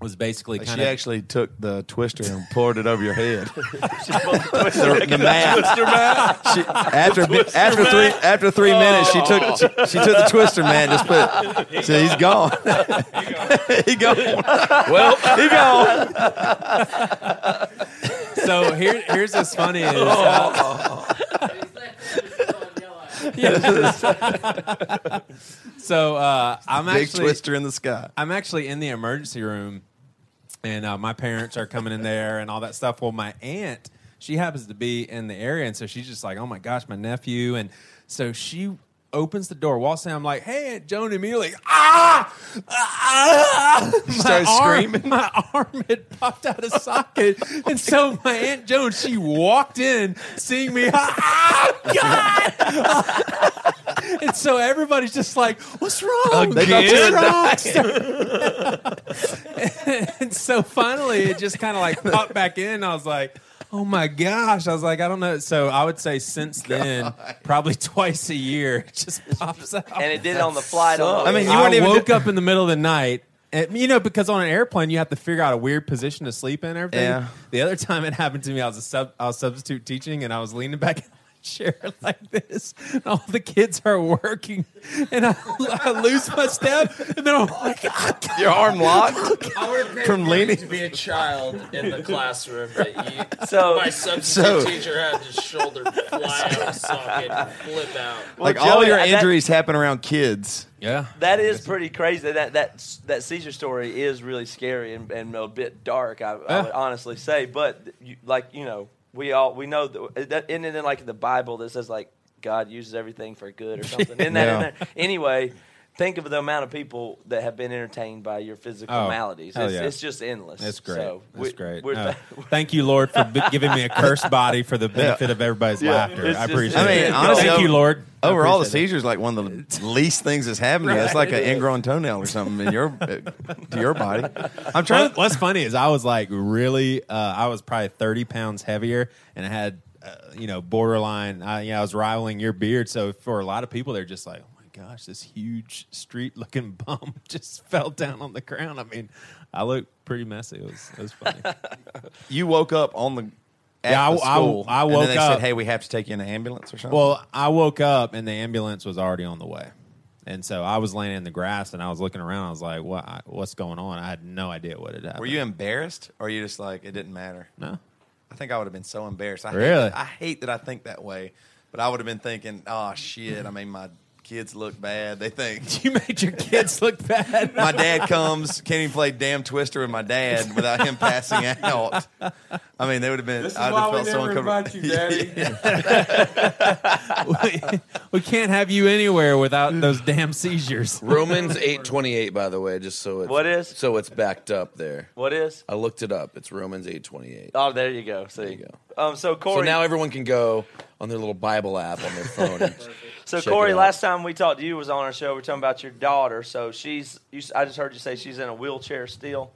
was basically Like kind she of actually took the twister and poured it over your head. [laughs] the, the mat. She, after after three after three minutes, she took she, she took the twister mat and just put. it- So he's gone. [laughs] he gone. well, He gone. [laughs] so here, here's what's funny is uh, [laughs] so uh, I'm Big actually twister in the sky. I'm actually in the emergency room, and uh, my parents are coming in there and all that stuff. Well, my aunt, she happens to be in the area, and so she's just like, "Oh my gosh, my nephew!" And so she opens the door, walks in. I'm like, "Hey, Aunt Joan," immediately, ah, ah! [laughs] My started arm- screaming? My arm had popped out of socket, and so my Aunt Joan, she walked in, seeing me, ah, God. [laughs] And so everybody's just like, "What's wrong? You What's wrong?" [laughs] and so finally, it just kind of like popped back in. I was like, "Oh my gosh!" I was like, "I don't know." So I would say since [laughs] then, probably twice a year, it just pops out. and it did it on the flight. On the I mean, you weren't even woke up in the middle of the night. And, you know, because on an airplane, you have to figure out a weird position to sleep in. and Everything. Yeah. The other time it happened to me, I was a sub, I was substitute teaching, and I was leaning back in my chair [laughs] like this, and all the kids are working, and I, I lose my step, and then I'm like, "Ah, [laughs] Your arm locked. I would From leaning- to be a child in the classroom that you, So- my substitute so- teacher had his shoulder fly out of socket and flip out. Like Well, all Joey, your that- injuries happen around kids. yeah." That is pretty crazy. That that that seizure story is really scary and, and a bit dark. I, I would honestly say, but you, like you know, we all we know that, uh, that isn't it in like in the Bible that says like God uses everything for good or something. Isn't that in Yeah. there? Anyway, think of the amount of people that have been entertained by your physical Oh, maladies. It's, yeah. it's just endless. That's great. So That's we- great. we're Uh, [laughs] th- thank you, Lord, for b- [laughs] giving me a cursed body for the benefit of everybody's laughter. it's I just- appreciate I mean, it. honestly, thank you, Lord. I Overall, the appreciate it. seizure is like one of the least things that's happened to you. It's like an Right, [laughs] ingrown toenail or something in your to your body. I'm trying. What, what's funny is I was like really, uh, I was probably 30 pounds heavier and I had, uh, you know, borderline, uh, you know, I was rivaling your beard. So for a lot of people, they're just like, my gosh, this huge street looking [laughs] bum [laughs] just fell down on the ground. I mean, I looked pretty messy. It was, it was funny. [laughs] You woke up on the Yeah, I- the I- school, I and woke they up- said, "Hey, we have to take you in an ambulance or something." well, I woke up and the ambulance was already on the way. And so I was laying in the grass and I was looking around. I was like, what, what's going on? I had no idea what had happened. were you embarrassed, or are you just like it didn't matter? No. I think I would have been so embarrassed. I hate Really? that- I hate that I think that way, but I would have been thinking, "Oh shit!" I mean, my kids look bad. They think [laughs] You made your kids look bad. my dad comes, can't even play damn Twister with my dad without him passing out. I mean, they would have been. This is I'd why have we felt so never uncomfortable. invite you, Daddy. [laughs] we, [laughs] we can't have you anywhere without those damn seizures. Romans eight twenty eight. By the way, just so it's What is? so it's backed up there. what is? I looked it up. It's Romans eight twenty eight. Oh, there you go. See, you go. Um, so So now everyone can go on their little Bible app on their phone. And [laughs] so check Cory, it out. last time we talked to you was on our show. We are talking about your daughter. So she's, you, I just heard you say she's in a wheelchair still.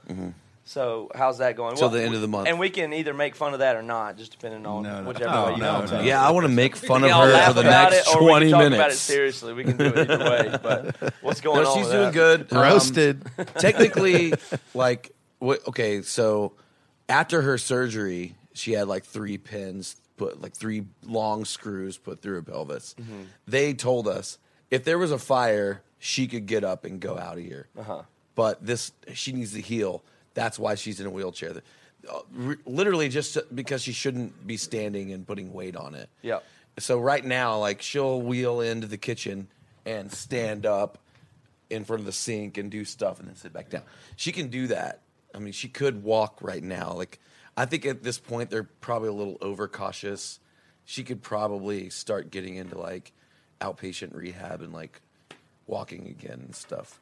So how's that going? Mm-hmm. Till the end of the month. And we can either make fun of that or not, just depending on No, no. whichever Oh, way you no, want no. Yeah, I want to make [laughs] fun of her for the about next it, or we can twenty talk about it minutes. seriously. We can do it either way. [laughs] But what's going No, on? she's with doing that? good. Um, Roasted. technically, like, what, okay, so after her surgery, she had like three pins put, like three long screws put through her pelvis. Mm-hmm. They told us if there was a fire, she could get up and go out of here. Uh-huh. But this, she needs to heal. That's why she's in a wheelchair. Uh, Literally, just because she shouldn't be standing and putting weight on it. Yep. So right now, like she'll wheel into the kitchen and stand up in front of the sink and do stuff and then sit back down. She can do that. I mean, she could walk right now. Like I think at this point they're probably a little overcautious. She could probably start getting into like outpatient rehab and like walking again and stuff.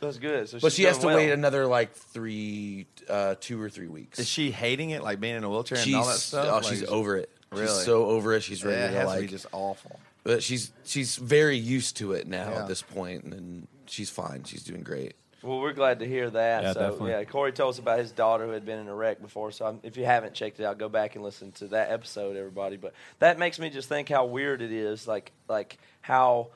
That's good. So But she has to well. wait another like three, uh, two or three weeks. Is she hating it, like being in a wheelchair and she's, all that stuff? Oh, Like, she's over it. Really? She's so over it. She's ready Yeah, it to has like to be just awful. But she's she's very used to it now Yeah. at this point, and she's fine. She's doing great. Well, we're glad to hear that. Yeah, so, definitely. yeah, Cory told us about his daughter who had been in a wreck before. So, I'm, if you haven't checked it out, go back and listen to that episode, everybody. But that makes me just think how weird it is, like like how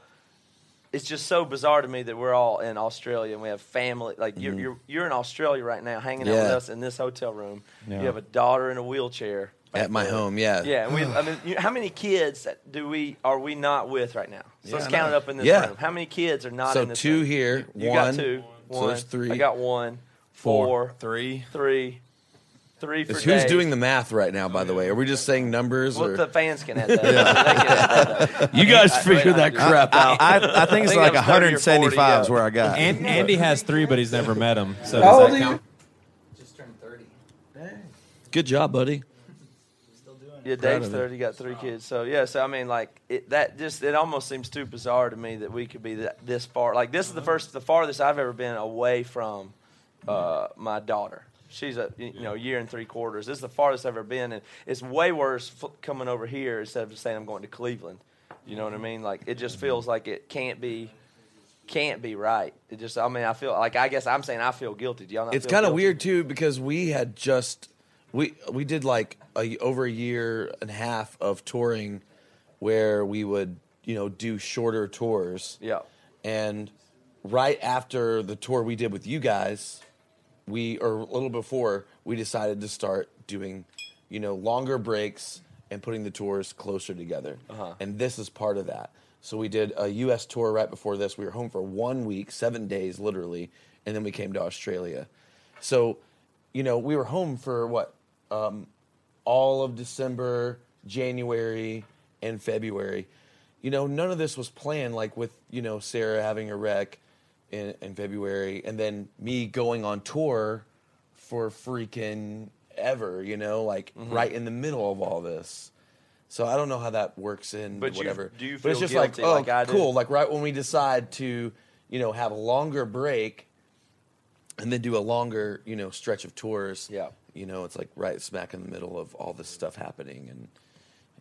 it's just so bizarre to me that we're all in Australia and we have family. Like you're you're you're in Australia right now, hanging out with Mm-hmm. Us in this hotel room. Yeah. You have a daughter in a wheelchair At my there. home, yeah. Yeah, and we. I mean, [sighs] you, how many kids do we are we not with right now? So Yeah, let's count it up in this Yeah. room. How many kids are not So in this two room? here, You one. got two. So One. there's three. I got one. Four. Three. Three. Three for Is who's Dave. doing the math right now? By the way, are we just saying numbers? Well, or? the fans can add that. [laughs] They can add that. you guys I- figure I that do. crap out. I, I think it's think like that was 30 or 175 is where I got. And, [laughs] Andy has three, but he's never met him. So does that count? Just turned 30. Dang. Good job, buddy. Still doing it. Yeah, Dave's thirty, got three kids. So yeah, so I mean, like it, that just it almost seems too bizarre to me that we could be that, this far. Like this is the mm-hmm. first, the farthest I've ever been away from uh, my daughter. She's a you know year and three quarters. This is the farthest I've ever been, and it's way worse f- coming over here instead of just saying I'm going to Cleveland. You know what I mm-hmm. mean? Like it just mm-hmm. feels like it can't be, can't be right. It just, I mean, I feel like I guess I'm saying I feel guilty. Do y'all not? It's kind of weird too because we had just we we did like a, over a year and a half of touring where we would you know do shorter tours. Yeah. And right after the tour we did with you guys, we or a little before we decided to start doing, you know, longer breaks and putting the tours closer together. Uh-huh. And this is part of that. So we did a U.S. tour right before this. We were home for one week, seven days literally, and then we came to Australia. So, you know, we were home for what um, all of December, January, and February. You know, none of this was planned. Like with you know Sarah having a wreck in, in February, and then me going on tour for freaking ever. You know, like Mm-hmm. right in the middle of all this. So I don't know how that works in But you- whatever. do you but it's feel just like, guilty oh, like I do? cool. Like right when we decide to, you know, have a longer break, and then do a longer, you know, stretch of tours. Yeah. You know, it's like right smack in the middle of all this stuff happening, and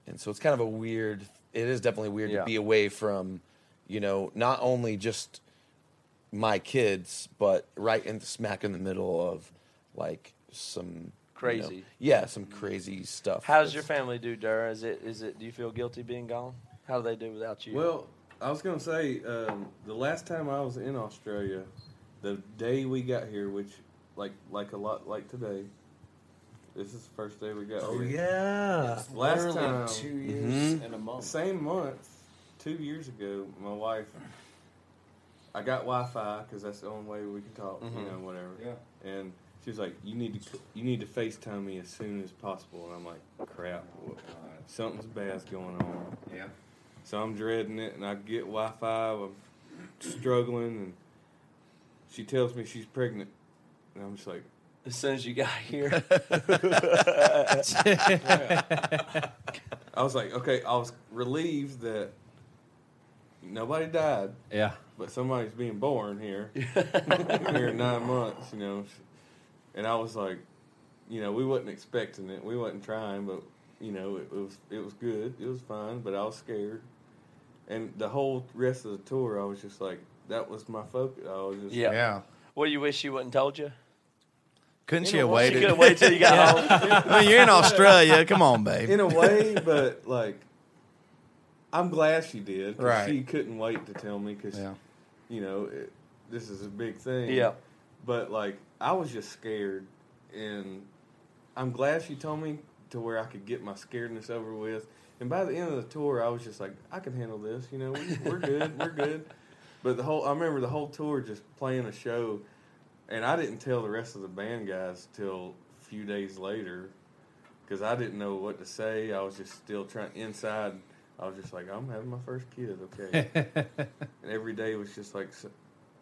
and so it's kind of a weird. It is definitely weird Yeah. to be away from, you know, not only just my kids, but right in the smack in the middle of like some you know- Crazy. yeah, some crazy stuff. How does your family do, Dur? Is it is it? Do you feel guilty being gone? How do they do without you? Well, I was gonna say um, the last time I was in Australia, the day we got here, which like like a lot like today. This is the first day we got Oh here. yeah. Last Literally time, two years Mhm. and a month. same month, two years ago, my wife. I got Wi-Fi because that's the only way we can talk. You know, whatever. Yeah. And she was like, "You need to you need to FaceTime me as soon as possible." And I'm like, "Crap, what- something's bad's going on." Yeah. So I'm dreading it, and I get Wi-Fi. I'm struggling, and she tells me she's pregnant, and I'm just like, as soon as you got here, I was like, okay. I was relieved that nobody died, Yeah. but somebody's being born here. [laughs] here in nine months, you know, and I was like, you know, we wasn't expecting it, we wasn't trying, but you know, it, was it was good. It was fine, but I was scared. And the whole rest of the tour, I was just like, that was my focus. I was just Yeah. Yeah. What do you wish you wouldn't told you? Couldn't In she a have way- She could have waited till you got [laughs] home. I mean, you're in Australia. Come on, babe. in a way, but like, I'm glad she did. Right. She couldn't wait to tell me because, Yeah. you know, it, this is a big thing. Yeah. But like, I was just scared, and I'm glad she told me to where I could get my scaredness over with. And by the end of the tour, I was just like, I can handle this. You know, we, we're good. We're good. But the whole, I remember the whole tour just playing a show, and I didn't tell the rest of the band guys till a few days later because I didn't know what to say. I was just still trying inside. I was just like, I'm having my first kid, okay. [laughs] and every day was just like,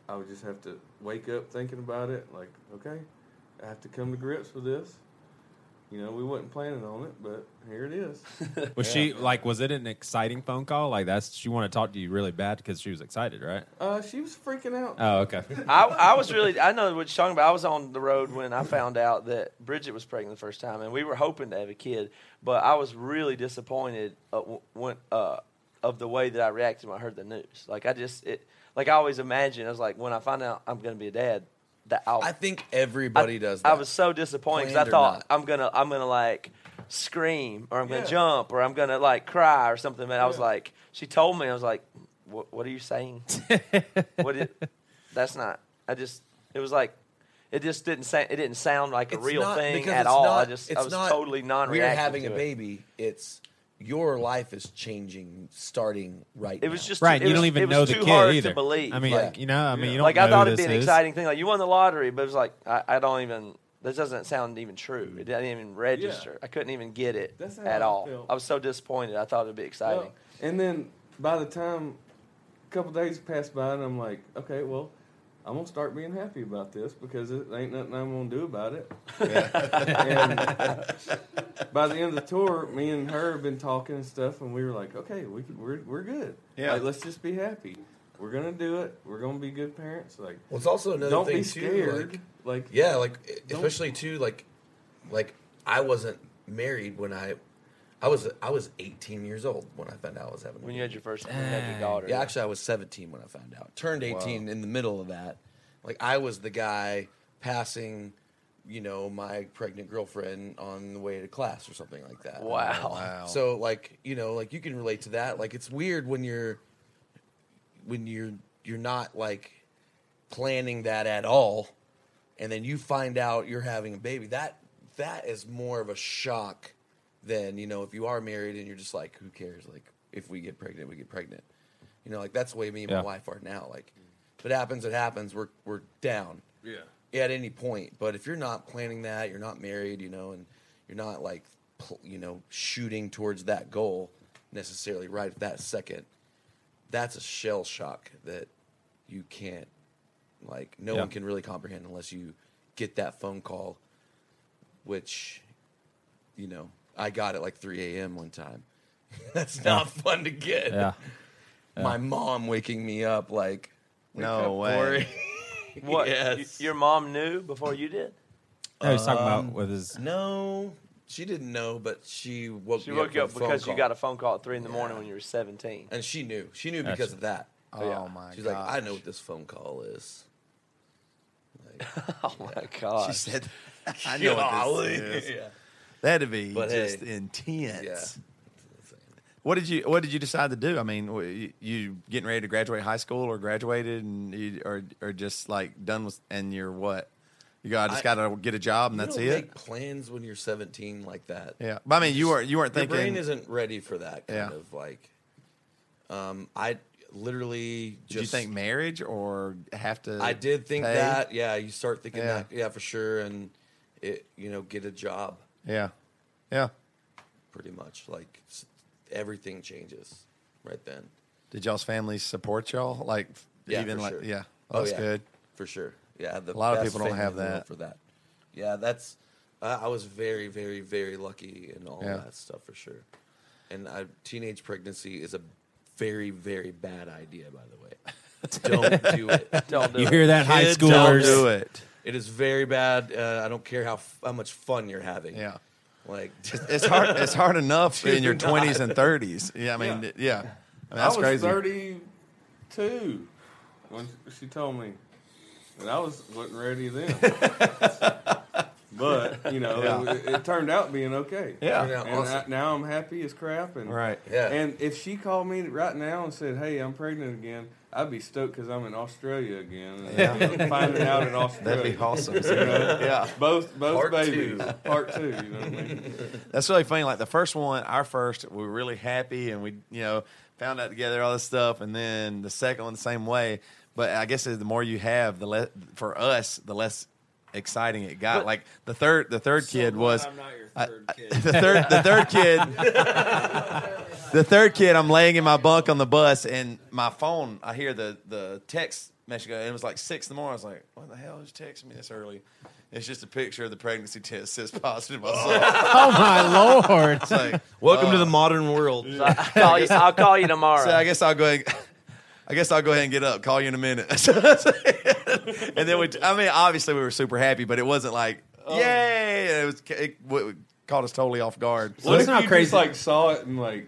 I would just have to wake up thinking about it. Like, okay, I have to come to grips with this. You know, we wasn't planning on it, but here it is. [laughs] Was she like? Was it an exciting phone call? Like that's she wanted to talk to you really bad because she was excited, right? Uh, she was freaking out. Oh, okay. [laughs] I, I was really, I know what you're talking about. I was on the road when I found out that Bridget was pregnant the first time, and we were hoping to have a kid, but I was really disappointed uh, when, uh, of the way that I reacted when I heard the news. Like, I just, it, like, I always imagined, I was like, when I find out I'm going to be a dad, I'll, I think everybody I, does. That. I was so disappointed because I thought. I'm gonna I'm gonna like scream or I'm gonna Yeah. jump or I'm gonna like cry or something. And I was like, she told me I was like, what, what are you saying? [laughs] what? That's not. I just it was like. It just didn't say. It didn't sound like a It's real thing at all. not- I just I was not totally non We're having a it. baby. It's your life is changing starting right. Now. It was now. just Right. It You was, don't even it was know the too kid hard either. to believe. I mean, like, you know, I mean, you don't like know I thought it'd be an is. exciting thing. Like you won the lottery, but it was like I, I don't even. This doesn't sound even true. It didn't even register. I couldn't even get it at I all. felt. I was so disappointed. I thought it'd be exciting. Well, and then by the time a couple days passed by, and I'm like, okay, well, I'm gonna start being happy about this because it ain't nothing I'm gonna do about it. [laughs] and by the end of the tour, me and her have been talking and stuff, and we were like, okay, we can, we're we're good. Yeah. like, let's just be happy. We're gonna do it. We're gonna be good parents. Like, Well, it's also another don't thing be too, scared. like- Like, Yeah, like especially too, like, like I wasn't married when I, I was I was 18 years old when I found out I was having. a When you had baby. your first, when you had your daughter. Yeah, actually, I was 17 when I found out. Turned 18 in the middle of that. Like I was the guy passing, you know, my pregnant girlfriend on the way to class or something like that. Wow. Oh, wow. So like you know, like you can relate to that. Like it's weird when you're when you're you're not like planning that at all, and then you find out you're having a baby. That that is more of a shock than you know if you are married and you're just like, who cares? Like if we get pregnant, we get pregnant. You know, like that's the way me and Yeah. my wife are now. Like if it happens, it happens. We're we're down yeah. at any point. But if you're not planning that, you're not married, you know, and you're not like, pl- you know, shooting towards that goal necessarily right at that second, that's a shell shock that you can't, like, no Yeah. one can really comprehend unless you get that phone call, which, you know, I got it like 3 a.m. one time. [laughs] that's not fun to get. Yeah. My mom waking me up like, wake No up, way. Cory. [laughs] What? [laughs] Yes. y- Your mom knew before you did. No, he's talking Um, about with his. No, she didn't know, but she woke She me woke up, you with up a phone because you call. got a phone call at three in the Yeah. morning when you were seventeen. and she knew. She knew Gotcha. because of that. Oh my god. She's god. like, I know what this phone call is. Like, Oh my god! She said, I know what golly. this is. yeah. That'd be But just hey, intense. yeah. What did you What did you decide to do? I mean, you, getting ready to graduate high school or graduated, and you, or or just like done with, and you're what? You go, I just got to get a job, and You that's don't it. Make plans when you're 17 like that. yeah, but I mean, you weren't you weren't Your thinking. brain isn't ready for that kind Yeah. of like. Um, I literally did just you think marriage or have to? I did think pay? that. Yeah, you start thinking Yeah. that. Yeah, for sure, and it you know get a job Yeah, yeah. pretty much like everything changes right then. Did y'all's families support y'all? Like, Yeah, even for like, sure. yeah, Oh, that's yeah. good. for sure. Yeah, the A lot of people don't have in the world that. for that. Yeah, that's. Uh, I was very, very, very lucky in all Yeah. that stuff for sure. And I, teenage pregnancy is a very, very bad idea. By the way, [laughs] don't do it. Don't do You it. hear that, high Kids Don't schoolers? do it. It is very bad. Uh, I don't care how f- how much fun you're having. Yeah, Like, It's hard. It's hard enough [laughs] in your Do twenties and thirties. Yeah, I mean, Yeah. yeah, I mean, I was crazy. 32 when she told me, and I was wasn't ready then. [laughs] but you know, Yeah. it, it turned out being okay. Yeah. and awesome. I, now I'm happy as crap. And Right. Yeah. And if she called me right now and said, "Hey, I'm pregnant again," I'd be stoked because I'm in Australia again. And, Yeah. you know, finding out in Australia. [laughs] That'd be awesome. [laughs] You know? Yeah. Both both Part babies. two. Part two. You know what I mean? [laughs] That's really funny. Like the first one, our first, we were really happy, and we, you know, found out together all this stuff, and then the second one the same way. But I guess the more you have, the less for us, the less exciting it got. like the third, the third kid was I'm not your I- third I- the third, the third kid. The third kid, I'm laying in my bunk on the bus, and my phone, I hear the the text message go. and It was like six in the morning. I was like, "What the hell is texting me this early?" It's just a picture of the pregnancy test says positive. [laughs] I Oh my lord! it's like, Welcome uh, to the modern world. So [laughs] I call you, I'll call you tomorrow. So I guess I'll go ahead. [laughs] I guess I'll go ahead and get up. Call you in a minute. and then we. I mean, obviously we were super happy, but it wasn't like yay. It was. It, it caught us totally off guard. What if it's not you crazy. just like saw it and like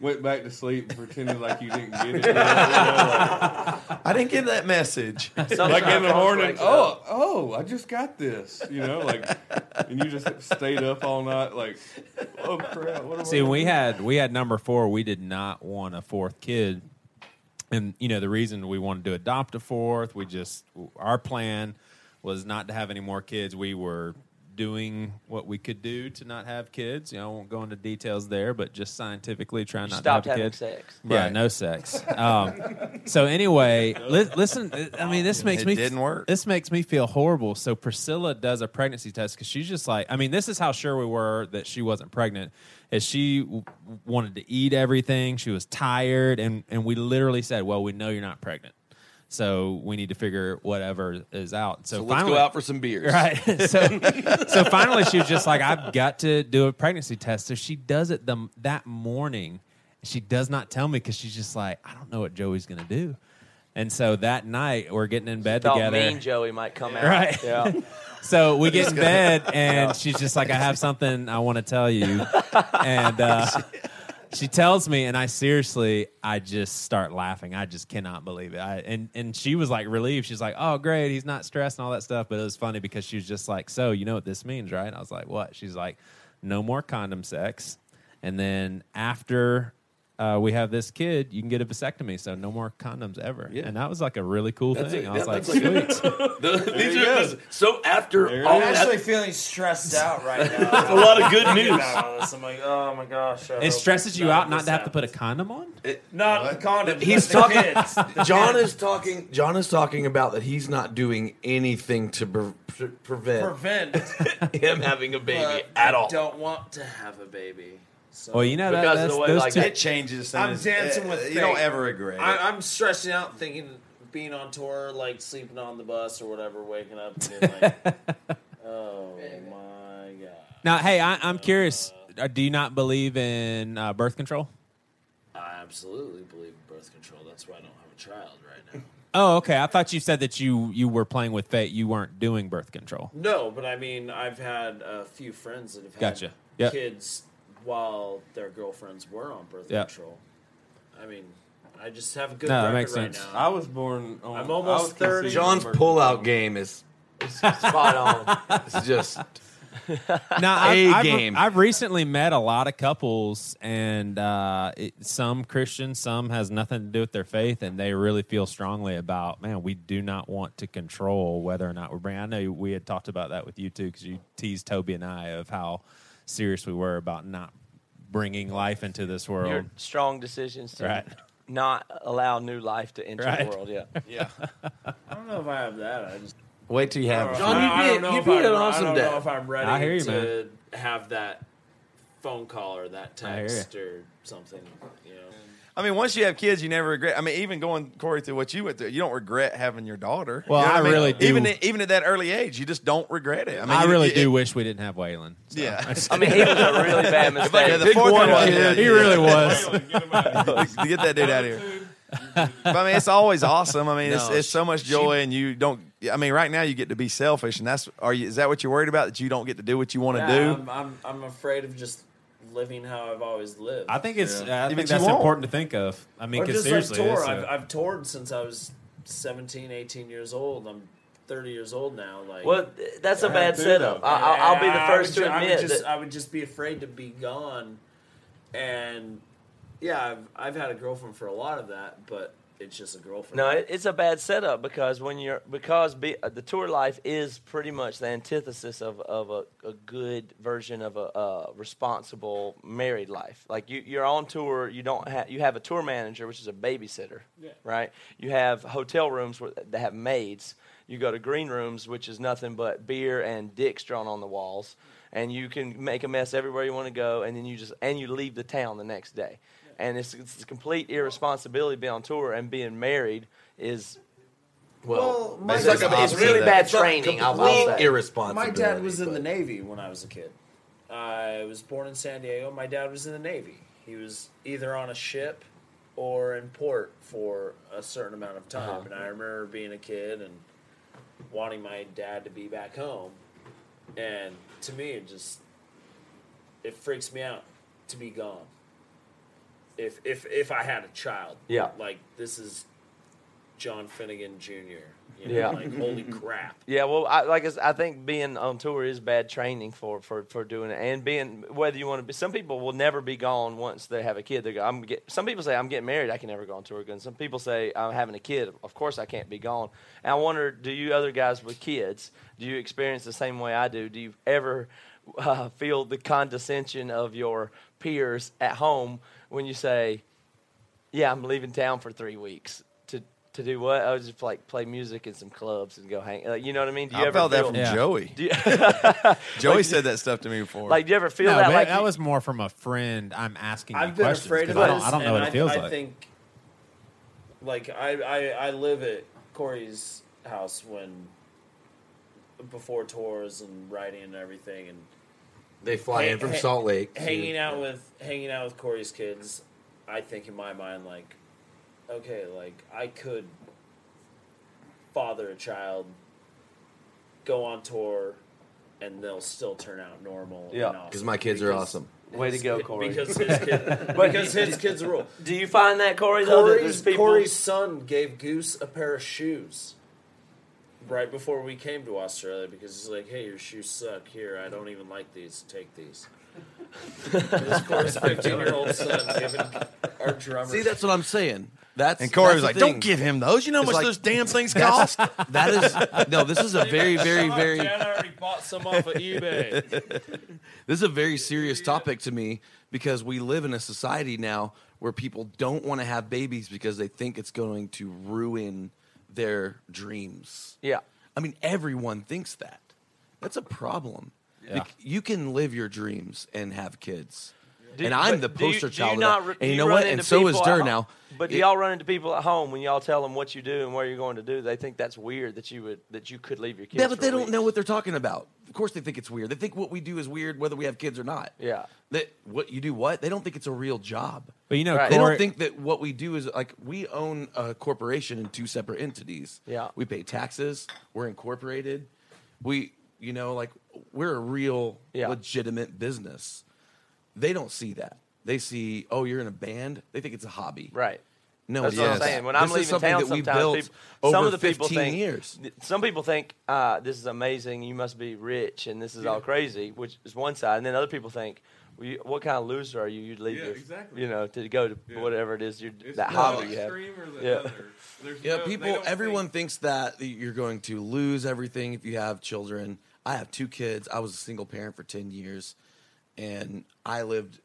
went back to sleep and pretended like you didn't get it? You know, like, I didn't get that message. like in the morning, oh, oh, I just got this. You know, like, and you just stayed up all night, like, oh crap. What See, I we had we had number four, we did not want a fourth kid, and you know the reason we wanted to adopt a fourth, we just our plan was not to have any more kids. We were doing what we could do to not have kids. You know, I won't go into details there, but just scientifically trying not Stopped to have a having kid. sex. Yeah, Right. no sex. Um, so anyway, li- listen. I mean, this makes It me didn't work. This makes me feel horrible. So Priscilla does a pregnancy test because she's just like. I mean, this is how sure we were that she wasn't pregnant. Is she w- wanted to eat everything? She was tired, and and we literally said, "Well, we know you're not pregnant." So we need to figure whatever is out. So, So let's go out for some beers. Right. [laughs] So, so finally, she was just like, "I've got to do a pregnancy test." So she does it the that morning. She does not tell me because she's just like, "I don't know what Joey's going to do." And so that night, we're getting in bed together. Mean Joey might come out. Right. Yeah. [laughs] So we get in bed, and she's just like, "I have something I want to tell you," [laughs] and uh, she tells me, and I seriously, I just start laughing. I just cannot believe it. I, and and she was like relieved. She's like, "Oh, great, he's not stressed and all that stuff." But it was funny because she was just like, "So you know what this means, right?" I was like, "What?" She's like, "No more condom sex." And then after uh, we have this kid, you can get a vasectomy, so no more condoms ever. Yeah. And that was like a really cool That's thing. it. I was Yeah, like, that's like- sweet. [laughs] The- these you are go. so after all. I'm that, actually feeling stressed out right [laughs] now. That's a lot of good news. about all this. I'm like, oh my gosh. I It stresses you none out of not this to have to put a happens. condom on. Not the condom. He's talking. kids. [laughs] John is talking. John is talking about that he's not doing anything to pre- pre- prevent Prevent him having a baby but at I all. don't want to have a baby. So Well, you know that, Because of that's, the way, those like, two. It changes. and I'm it's- dancing uh, with You don't fate. ever regret it. I, I'm stressing out, thinking being on tour, like sleeping on the bus or whatever, waking up and being like, [laughs] oh my god. now, hey, I, I'm curious. uh, Do you not believe in uh, birth control? I absolutely believe in birth control. That's why I don't have a child right now. Oh, okay. I thought you said that you you were playing with fate. You weren't doing birth control. No, but I mean, I've had a few friends that have had Gotcha. Yep. kids while their girlfriends were on birth Yep. control. I mean, I just have a good No, that makes right sense. now. I was born on. I'm almost 30. John's on birth pullout control. game is spot on. It's just [laughs] Now, I've, A I've, game. I've recently met a lot of couples, and uh, it, some Christian, some has nothing to do with their faith, and they really feel strongly about, man, we do not want to control whether or not we're bringing. I know we had talked about that with you too, because you teased Toby and I of how serious we were about not bringing life into this world. Your strong decisions to Right. not allow new life to enter Right. the world. Yeah. [laughs] yeah. I don't know if I have that. I just Wait till you have. John, I, you'd be- don't you'd if be I'm- an awesome I don't dad. know if I'm ready I hear you, to have that phone call or that I hear you. text or something. You know. I mean, once you have kids, you never regret. I mean, even going Cory through what you went through, you don't regret having your daughter. Well, You know what I mean? really do. Even even at that early age, you just don't regret it. I I, mean, you- really you- do wish we didn't have Waylon. so. Yeah. [laughs] I mean, he was a really bad mistake. Yeah, the Pick fourth one one, yeah, he yeah. really was. [laughs] Get that dude out of here. But I mean, it's always awesome. I mean, it's, No, it's so much joy, and you don't I mean, right now you get to be selfish, and that's are you? Is that what you're worried about? That you don't get to do what you want to Yeah, do? I'm, I'm I'm afraid of just living how I've always lived. I think it's. Yeah. I But think you that's won't. important to think of. I mean, or because just seriously, like tour. it's I've, a- I've toured since I was 17, 18 years old. I'm 30 years old now. Like, Well, that's a I bad have setup. though. I, I'll, I'll be the I first would to ju- I would admit just, that. I would just be afraid to be gone. And yeah, I've, I've had a girlfriend for a lot of that, but it's just a girlfriend. No, it, it's a bad setup because when you're because be, uh, the tour life is pretty much the antithesis of, of a, a good version of a, uh responsible married life. Like you, you're on tour, you don't have you have a tour manager, which is a babysitter, right? You have hotel rooms where, that have maids. You go to green rooms, which is nothing but beer and dicks drawn on the walls, and you can make a mess everywhere you want to go, and then you just and you leave the town the next day. And it's, it's a complete irresponsibility to be on tour and being married is well, Well, my it's, like a- it's really bad It's training. I'll, I'll complete say. My dad was in but- the Navy when I was a kid. I was born in San Diego. My dad was in the Navy. He was either on a ship or in port for a certain amount of time. Uh-huh. And I remember being a kid and wanting my dad to be back home. And to me, it just it freaks me out to be gone. If if if I had a child, Yeah. like this is John Finnegan Jr. You know, Yeah. like holy crap. [laughs] Yeah, well, I, like I, I think being on tour is bad training for, for, for doing it, and being whether you want to be. Some people will never be gone once they have a kid. They go, I'm get. Some people say I'm getting married, I can never go on tour again. Some people say I'm having a kid, of course I can't be gone. And I wonder, do you other guys with kids, do you experience the same way I do? Do you ever uh, feel the condescension of your peers at home when you say, "Yeah, I'm leaving town for three weeks"? To, to do what? I was just like play music in some clubs and go hang. Like, you know what I mean? Do you I ever felt that from Yeah. Joey. [laughs] You, [laughs] Joey Like, said that stuff to me before. like, do you ever feel no, that? but Like, that you- was more from a friend. I'm asking. I've you been questions afraid of 'cause I don't, I don't know and what it feels I, like. I think, like, I, I, I live at Cory's house when before tours and writing and everything, and They fly in from Ha- Salt Lake. to- hanging out with hanging out with Cory's kids. I think in my mind, like, okay, like I could father a child, go on tour, and they'll still turn out normal. Yeah. and awesome Because my kids are awesome. way to go, [laughs] Cory. Because his, kid, [laughs] because his kids rule. do you find that Cory though? that Cory's, people, Cory's son gave Goose a pair of shoes right before we came to Australia because he's like, "Hey, your shoes suck. Here, I don't even like these. Take these." [laughs] this Cory's fifteen-year-old [laughs] son giving our drummer. See, that's what I'm saying. That's and Cory that's was like, thing. "Don't give him those. You know how much like- those damn things [laughs] cost." That is no. This is a very, very, very. Dad already bought some off of eBay. This is a very serious topic to me because we live in a society now where people don't want to have babies because they think it's going to ruin their dreams. yeah, I mean, everyone thinks that. That's a problem. Yeah. Bec- You can live your dreams and have kids. Do- and I'm but the do you- poster do child not And you know run what? And so is people at Dur now. But do It- y'all run into people at home when y'all tell them what you do and where you're going to do? They think that's weird that you would that you could leave your kids. Yeah, but they a don't know what they're talking about. Of course, they think it's weird. They think what we do is weird, whether we have kids or not. Yeah. That what you do, what they don't think it's a real job. but you know, Right. They don't think that what we do is like we own a corporation in two separate entities. Yeah. we pay taxes. We're incorporated. We, you know, like we're a real, Yeah. legitimate business. They don't see that. They see, oh, you're in a band. They think it's a hobby. Right. No, That's it's what I'm saying. When I'm This is leaving something town, that we sometimes built people, over some of the people 15 think years. some people think uh, this is amazing. You must be rich, and this is all crazy, which is one side. And then other people think, well, you, what kind of loser are you? You'd leave Yeah, your, exactly. you know, to go to Yeah. whatever it is, your, It's that hobby you have. the Yeah. other. Yeah, no- people. Everyone think- thinks that you're going to lose everything if you have children. I have two kids. I was a single parent for ten years, and I lived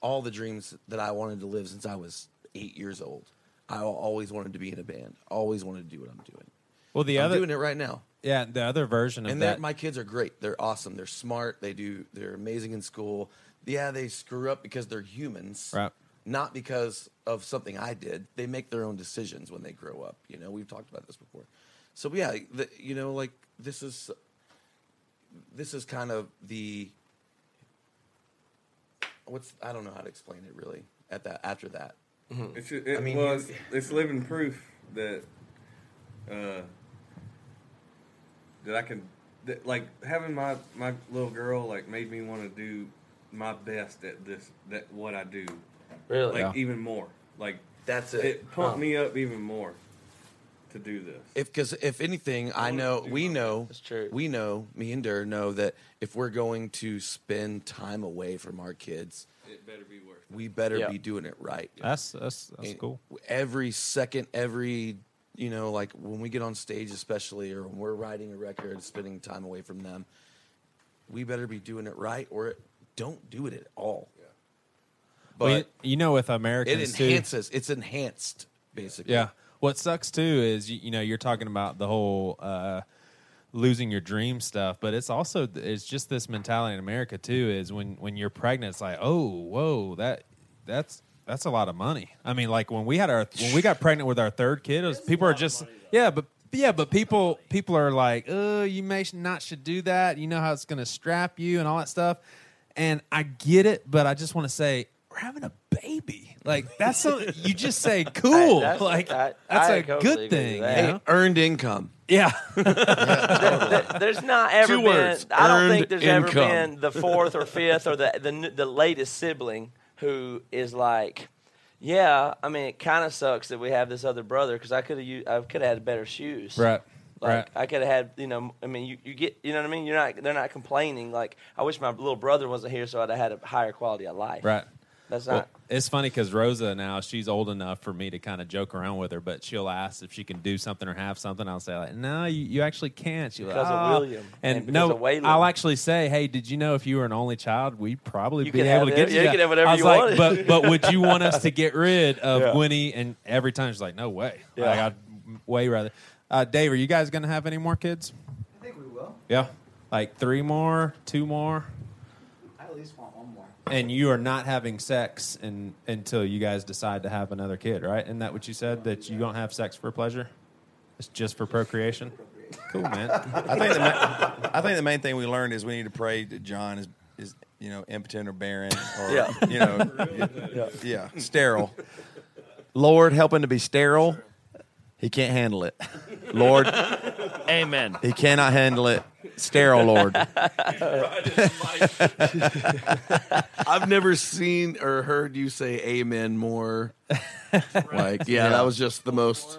all the dreams that I wanted to live since I was eight years old. I always wanted to be in a band. Always wanted to do what I'm doing. well, the I'm other, doing it right now, yeah, the other version of and that. my kids are great. They're awesome. They're smart. They do. They're amazing in school. Yeah, they screw up because they're humans, Right. Not because of something I did. They make their own decisions when they grow up. You know, we've talked about this before. So yeah, the, you know, like this is this is kind of the what's I don't know how to explain it really at that after that. It's, it, I mean, well, it's, [laughs] it's living proof that uh, that I can that, like having my my little girl like made me want to do my best at this that what I do Really? like even more like That's it. it pumped Huh. me up even more to do this. If because if anything, I know we know That's true. we know me and Dur know that if we're going to spend time away from our kids, It better be worth it. we better Yeah. be doing it right. That's that's that's And cool. Every second, every you know, like when we get on stage, especially, or when we're writing a record, spending time away from them, we better be doing it right, or don't do it at all. But Well, you, you know, with it Americans too, enhances. It's enhanced, basically. Yeah. What sucks too is you, you know you're talking about the whole uh, losing your dream stuff, but it's also it's just this mentality in America too. Is when when you're pregnant, it's like oh whoa that that's that's a lot of money. I mean, like when we had our when we got pregnant with our third kid, it was, people are just yeah, but yeah, but people people are like oh you may not should do that. You know how it's going to strap you and all that stuff. And I get it, but I just want to say we're having a baby. Like that's something you just say [laughs] cool. that's- like I- that's I a totally good thing. You know? Earned income. Yeah. [laughs] There- there's not ever Two been. words, I don't think there's ever been the fourth or fifth or the the the latest sibling who is like, yeah. I mean, it kind of sucks that we have this other brother because I could have I could have had better shoes. right. Like right. I could have had, you know, I mean, you, you get, you know what I mean. You're not, they're not complaining. Like I wish my little brother wasn't here, so I'd have had a higher quality of life. Right. That's Well, not. it's funny because Rosa now she's old enough for me to kind of joke around with her, but she'll ask if she can do something or have something. I'll say like, no, you, you actually can't. She'll Because of "Ah." William and, and no. I'll actually say, hey, did you know if you were an only child, we'd probably You be able to it- get yeah, you. you that." could have whatever I was you like, wanted. but but would you want us to [laughs] get rid of Yeah. Winnie? And every time she's like, no way. Yeah. Like, I'd way rather. Uh, Dave, are you guys going to have any more kids? I think we will. Yeah, like three more, two more. I at least want one more. And you are not having sex in, until you guys decide to have another kid, right? Isn't that what you said? That you don't have sex for pleasure? It's just for procreation? Cool, man. [laughs] I think the ma- I think the main thing we learned is we need to pray that John is is you know impotent or barren or Yeah. you know [laughs] yeah. sterile. Lord, help him to be sterile. He can't handle it. Lord, [laughs] Amen. he cannot handle it. Sterile, [laughs] Lord. [laughs] I've never seen or heard you say amen more. Like, yeah, that was just the most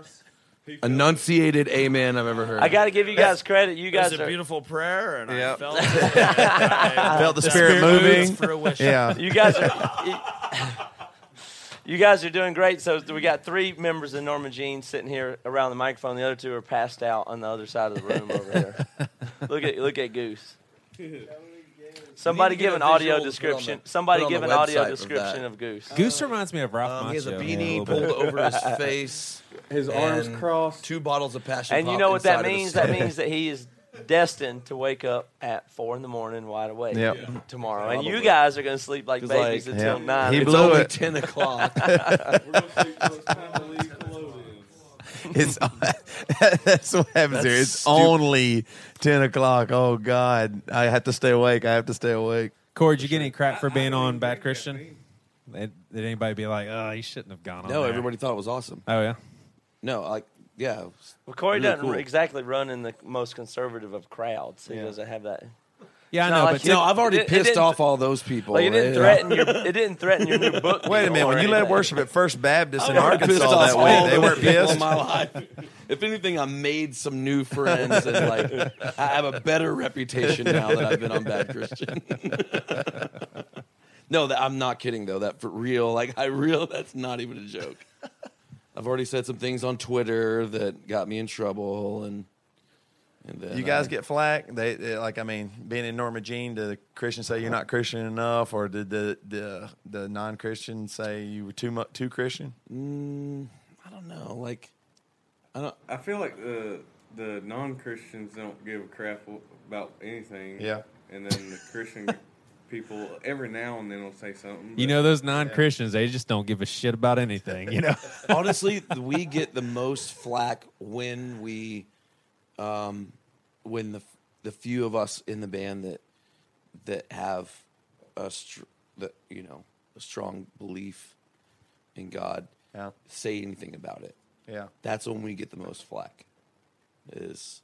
enunciated amen I've ever heard. I got to give you guys credit. You It was guys a are. beautiful prayer, and Yep. I felt it. [laughs] Felt the, spirit, moving. fruition. Yeah. You guys are. You, you guys are doing great. So we got three members of Norma Jean sitting here around the microphone. The other two are passed out on the other side of the room over here. [laughs] look at look at Goose. [laughs] Somebody You need to give an audio visual to put on description. the- Somebody give an audio website of description of Goose. Goose reminds me of Ralph Um, he has a beanie little pulled over his [laughs] face, His arms and crossed. two bottles of passion. And you know what that inside of his means? That means that he is destined to wake up at four in the morning wide awake Yep. tomorrow. And you guys are going to sleep like babies like, until yeah. nine. He it's blew only it. ten o'clock. We're [laughs] gonna it's time to leave Cologne. It's [laughs] that's what happens here. It's stupid. only ten o'clock. Oh God, I have to stay awake. I have to stay awake. Cory, did you get any crap for being on Bad Christian? Did did anybody be like, oh, you shouldn't have gone on no, there? everybody thought it was awesome. Oh, yeah? No, like yeah, was Well, Cory really doesn't cool. exactly run in the most conservative of crowds. He Yeah. doesn't have that. Yeah, I know, like but you- No, I've already it- it pissed didn't- off all those people. Like it didn't threaten your. It didn't threaten your new [laughs] book. Wait a minute. or When you led worship at First Baptist [laughs] in I've already pissed Arkansas off that all week, they weren't people pissed. my life. [laughs] If anything, I made some new friends and like I have a better reputation now that I've been on Bad Christian. no, that, I'm not kidding though. That for real, like I real. That's not even a joke. I've already said some things on Twitter that got me in trouble, and and then You guys I- get flack. They, they like. I mean, being in Norma Jean, did the Christians say you're not Christian enough, or did the the the non Christians say you were too much too Christian? Mm, I don't know. Like I don't. I feel like the the non Christians don't give a crap about anything. Yeah. And then the Christian [laughs] people every now and then will say something. You know, those non Christians, they just don't give a shit about anything, you know? [laughs] honestly, we get the most flack when we, um, when the the few of us in the band that that have a str- that you know a strong belief in God Yeah. say anything about it. Yeah. That's when we get the most flack. Is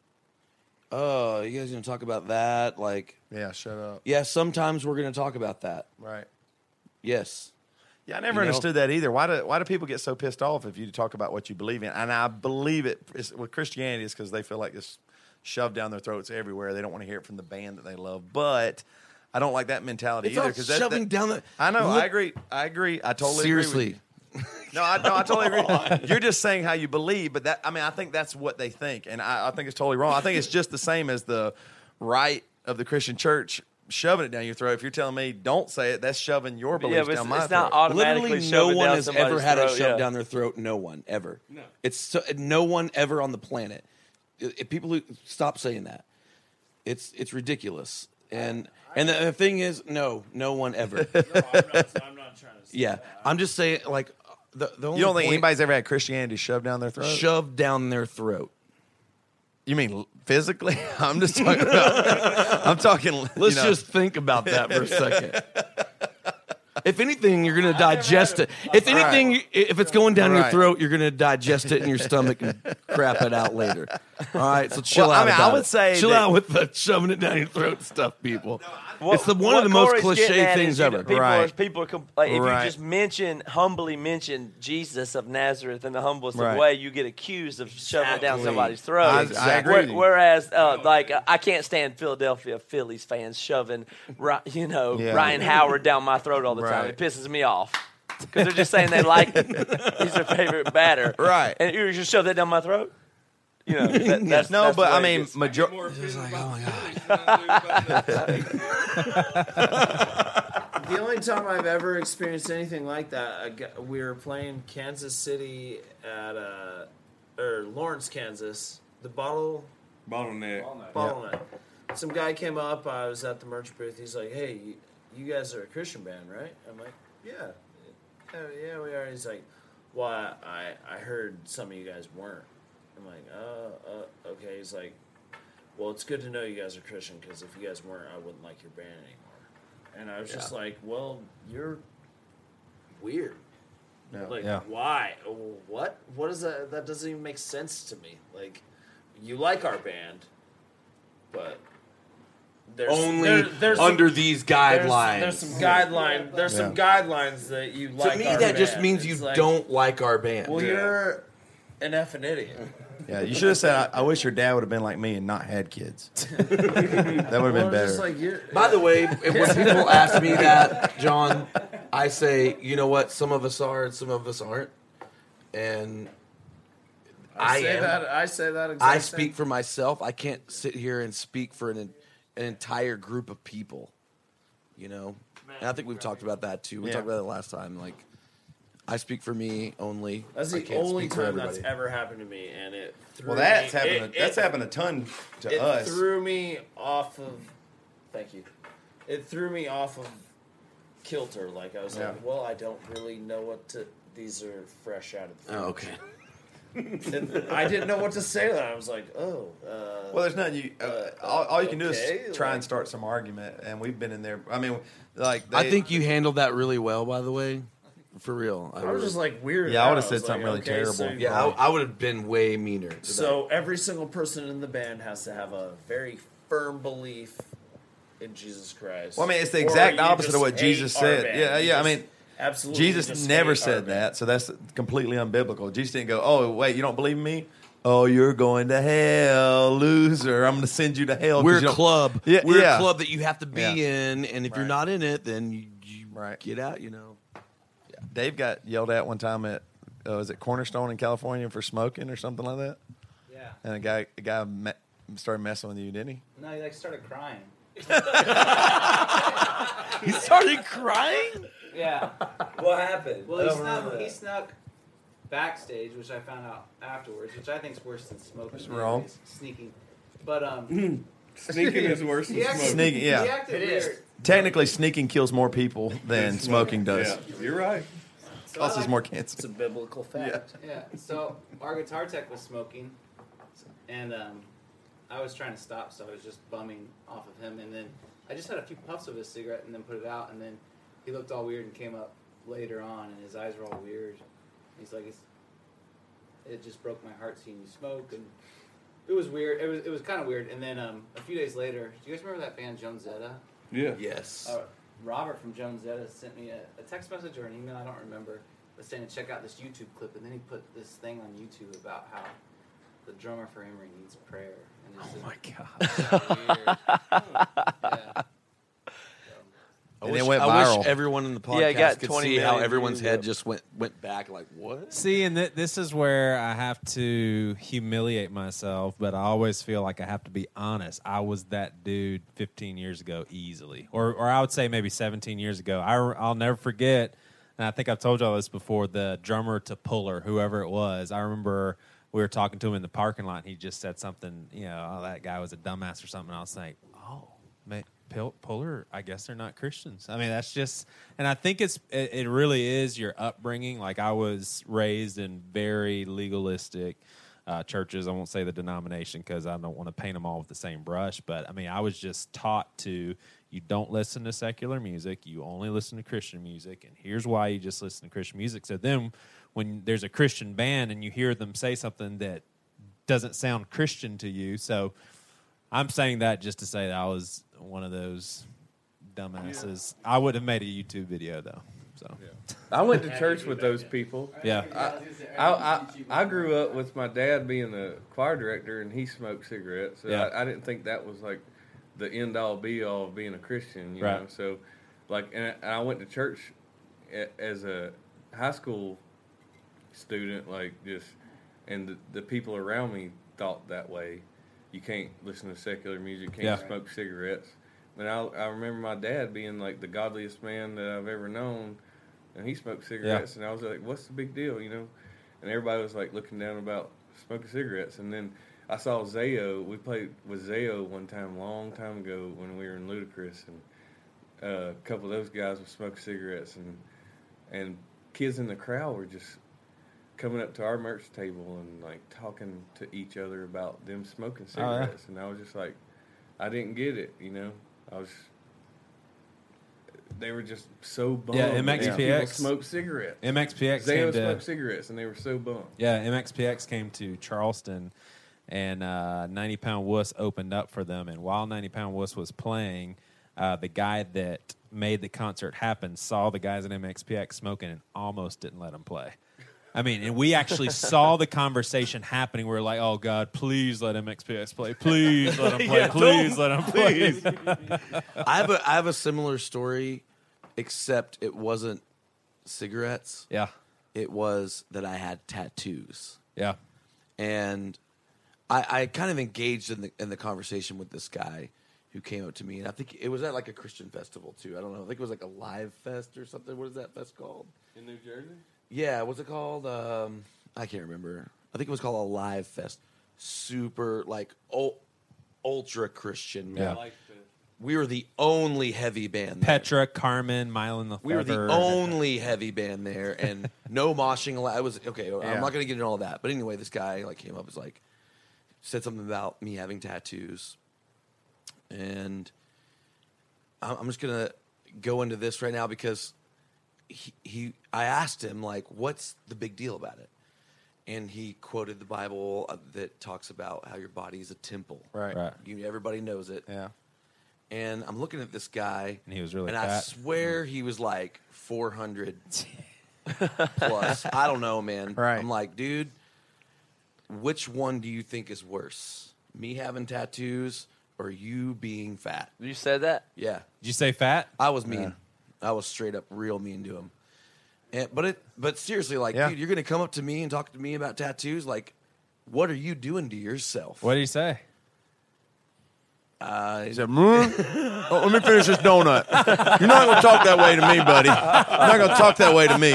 oh, you guys gonna talk about that? Like, Yeah, shut up. yeah, sometimes we're gonna talk about that. Right. Yes. Yeah, I never You know? understood that either. Why do why do people get so pissed off if you talk about what you believe in? And I believe it it's, with Christianity is because they feel like it's shoved down their throats everywhere. They don't want to hear it from the band that they love. But I don't like that mentality It's either. Because that, shoving down the. I know. Look- I agree. I agree. I totally Seriously. agree. With you. [laughs] No, I no, I totally agree. You're just saying how you believe, but that I mean, I think that's what they think, and I, I think it's totally wrong. I think it's just the same as the right of the Christian church shoving it down your throat. If you're telling me don't say it, that's shoving your beliefs Yeah, but down it's, my it's not throat. automatically Literally, no one has ever somebody's had it shoved yeah. down their throat. No one ever. No, it's so, no one ever on the planet. I- if people who stop saying that, it's it's ridiculous. And and the, the thing is, no, no one ever. [laughs] I'm not, I'm not trying to. Say yeah, I'm just saying, like the the only You don't think point- anybody's ever had Christianity shoved down their throat? shoved down their throat. you mean physically? [laughs] I'm just talking about. [laughs] I'm talking. Let's you know, just think about that for a [laughs] second. If anything, you're going to digest it. If anything, if it's going down your Right. throat, you're going to digest it in your stomach and crap it out later. All right, so chill Well, I out. mean, I about would it. say chill that- out with the shoving it down your throat stuff, people. What- it's the one of the most Corey's cliche things is, you know, ever. People are, Right. people are com- like, if Right. you just mention, humbly mention Jesus of Nazareth in the humblest Right. of way, you get accused of shoving it down somebody's throat. I- I agree Where- Whereas, uh, like, I can't stand Philadelphia Phillies fans shoving, you know, Yeah. Ryan Howard down my throat all the time. It pisses me off. Because they're just saying they like [laughs] he's their favorite batter, Right. And you just shove that down my throat. You know, [laughs] that, that's no, that's the but I mean, gets. major- like, oh my the Phillies than I do about [laughs] The only time I've ever experienced anything like that, got- we were playing Kansas City at uh, or Lawrence, Kansas. The bottle bottleneck. bottleneck. Some guy came up. I was at the merch booth. He's like, "Hey, you, you guys are a Christian band, right?" I'm like, "Yeah, yeah, yeah, we are." He's like, "Well, I I heard some of you guys weren't." I'm like, "Uh, uh, okay." He's like, "Well, it's good to know you guys are Christian because if you guys weren't, I wouldn't like your band anymore." And I was just like, "Well, you're weird." Like, Yeah. why? What? What is that? That doesn't even make sense to me. Like, you like our band, but there's Only there- there's some- under these guidelines. There's, some guideline. There's some guidelines that you like. to me, our that just band. means you like, don't like our band. Well, you're an effing idiot. Yeah, you should have said, I, "I wish your dad would have been like me and not had kids." [laughs] that would have been better. just like you're. By the way, if- when people [laughs] ask me that, John, I say, you know what? Some of us are, and some of us aren't. And I, I say am. that. I say that. Exact I speak for myself. I can't sit here and speak for an an entire group of people. You know, and I think we've talked about that too. We Yeah. talked about it last time. Like, I speak for me only. That's I the can't only speak for time that's everybody. ever happened to me, and it. Threw well, that's me, happened. it- that's it- happened a ton to us. it us. threw me off of. Thank you. It threw me off of kilter. Like I was Yeah. like, well, I don't really know what to. These are fresh out of the. Oh, okay. [laughs] And I didn't know what to say to that. I was like, oh. Uh, Well, there's nothing you. Uh, all, all you can do okay, is try and start some argument, and we've been in there. I mean, like I they- think you handled that really well. By the way, for real. I was just like weird. Yeah, I would've said something like, really okay, so- terrible. Yeah, I, I would have been way meaner. to that. So every single person in the band has to have a very firm belief in Jesus Christ. Well, I mean, it's the exact opposite of what Jesus said. band. Yeah, You yeah. I mean, absolutely Jesus never said that, so that's completely unbiblical. Jesus didn't go, "Oh, wait, you don't believe in me? Oh, you're going to hell, loser! I'm going to send you to hell. we're a club. Yeah, we're yeah. a club that you have to be Yeah. in, and if you're not in it, then you, you Right. get out. You know. Dave got yelled at one time at uh, was it Cornerstone in California for smoking or something like that, Yeah. and a guy a guy me- started messing with you, didn't he? No, he like started crying. [laughs] He started crying. Yeah. what happened? Well, he snuck. He snuck backstage, which I found out afterwards, which I think is worse than smoking. That's wrong. Sneaking, but um, [laughs] Sneaking is worse than acted, smoking. Sneaking, yeah. He acted It weird. is. Technically, sneaking kills more people than smoking does. Yeah, you're right. So I Causes like- more cancer. It's a biblical fact. Yeah. So our guitar tech was smoking, and um, I was trying to stop, so I was just bumming off of him, and then I just had a few puffs of his cigarette, and then put it out, and then he looked all weird and came up later on, and his eyes were all weird. He's like, it's, it just broke my heart seeing you smoke, and it was weird. It was it was kind of weird. And then um, a few days later, do you guys remember that band Jonezetta? Yeah. Yes. Uh, Robert from Jonezetta sent me a, a text message or an email, I don't remember, but saying to check out this YouTube clip, and then he put this thing on YouTube about how the drummer for Emery needs prayer. And Oh my [laughs] god. [laughs] yeah. I And wish, it went I viral. wish everyone in the podcast Yeah, it got could 20 see how everyone's head yeah. just went went back. Like what? See, and th- this is where I have to humiliate myself, but I always feel like I have to be honest. I was that dude 15 years ago easily, or or I would say maybe 17 years ago. I, I'll never forget, and I think I've told y'all this before. The drummer to Puller, whoever it was, I remember we were talking to him in the parking lot. And he just said something, you know, oh, that guy was a dumbass or something. I was like, oh, man. Puller, I guess they're not Christians. I mean, that's just, and I think it's, it, it really is your upbringing. Like I was raised in very legalistic uh, churches. I won't say the denomination because I don't want to paint them all with the same brush. But I mean, I was just taught to, you don't listen to secular music. You only listen to Christian music, and here's why you just listen to Christian music. So then, when there's a Christian band and you hear them say something that doesn't sound Christian to you, so I'm saying that just to say that I was one of those dumbasses. I would have made a YouTube video though. So I went to church with those people. Yeah. I, I, I, I grew up with my dad being the choir director, and he smoked cigarettes. So Yeah. I, I didn't think that was like the end all be all of being a Christian, you Right. know. So, like, and I, I went to church a- as a high school student, like just, and the, the people around me thought that way. You can't listen to secular music, can't Yeah. smoke cigarettes. But I, I remember my dad being like the godliest man that I've ever known, and he smoked cigarettes, and I was like, "What's the big deal?" You know, and everybody was like looking down about smoking cigarettes, and then I saw Zao. We played with Zao one time, long time ago when we were in Luti-Kriss, and uh, a couple of those guys were smoking cigarettes, and and kids in the crowd were just coming up to our merch table and like talking to each other about them smoking Oh, yeah. cigarettes, and I was just like, I didn't get it, you know. I was. They were just so bummed. Yeah, that these people MXPX smoked cigarettes. MXPX Zao came to- smoked cigarettes, and they were so bummed. Yeah, MXPX came to Charleston, and uh, 90 Pound Wuss opened up for them. And while 90 Pound Wuss was playing, uh, the guy that made the concert happen saw the guys at MXPX smoking and almost didn't let them play. I mean, and we actually saw the conversation happening. We were like, "Oh God, please let MXPX play. Please let him [laughs] play. Yeah, please don't- let them play." [laughs] I have a I have a similar story, except it wasn't cigarettes. Yeah. It was that I had tattoos. Yeah. And I, I kind of engaged in the in the conversation with this guy who came up to me, and I think it was at like a Christian festival too. I don't know. I think it was like a live fest or something. What is that fest called? In New Jersey? Yeah, what's it called? Um, I can't remember. I think it was called a live fest. Super like ul- ultra Christian. Yeah. Man. We were the only heavy band. There. Petra, Carmen, Mile in the We were the only heavy band there, and [laughs] no moshing allowed. It was okay. Yeah. I'm not going to get into all that, but anyway, this guy like came up was like said something about me having tattoos, and I'm I'm just gonna go into this right now because he, he I asked him like, what's the big deal about it, and he quoted the Bible that talks about how your body is a temple. Right. Right. You, everybody knows it. Yeah. And I'm looking at this guy, And he was really and I fat. swear he was like 400 [laughs] plus. I don't know, man. Right. I'm like, dude, which one do you think is worse? Me having tattoos or you being fat? You said that? Yeah. Did you say fat? I was mean. I was straight up real mean to him. And, but it, but seriously, like, Yeah. dude, you're gonna come up to me and talk to me about tattoos. Like, what are you doing to yourself? What did he say? Uh, He said, "Mm, oh, let me finish this donut. You're not going to talk that way to me, buddy. You're not going to talk that way to me.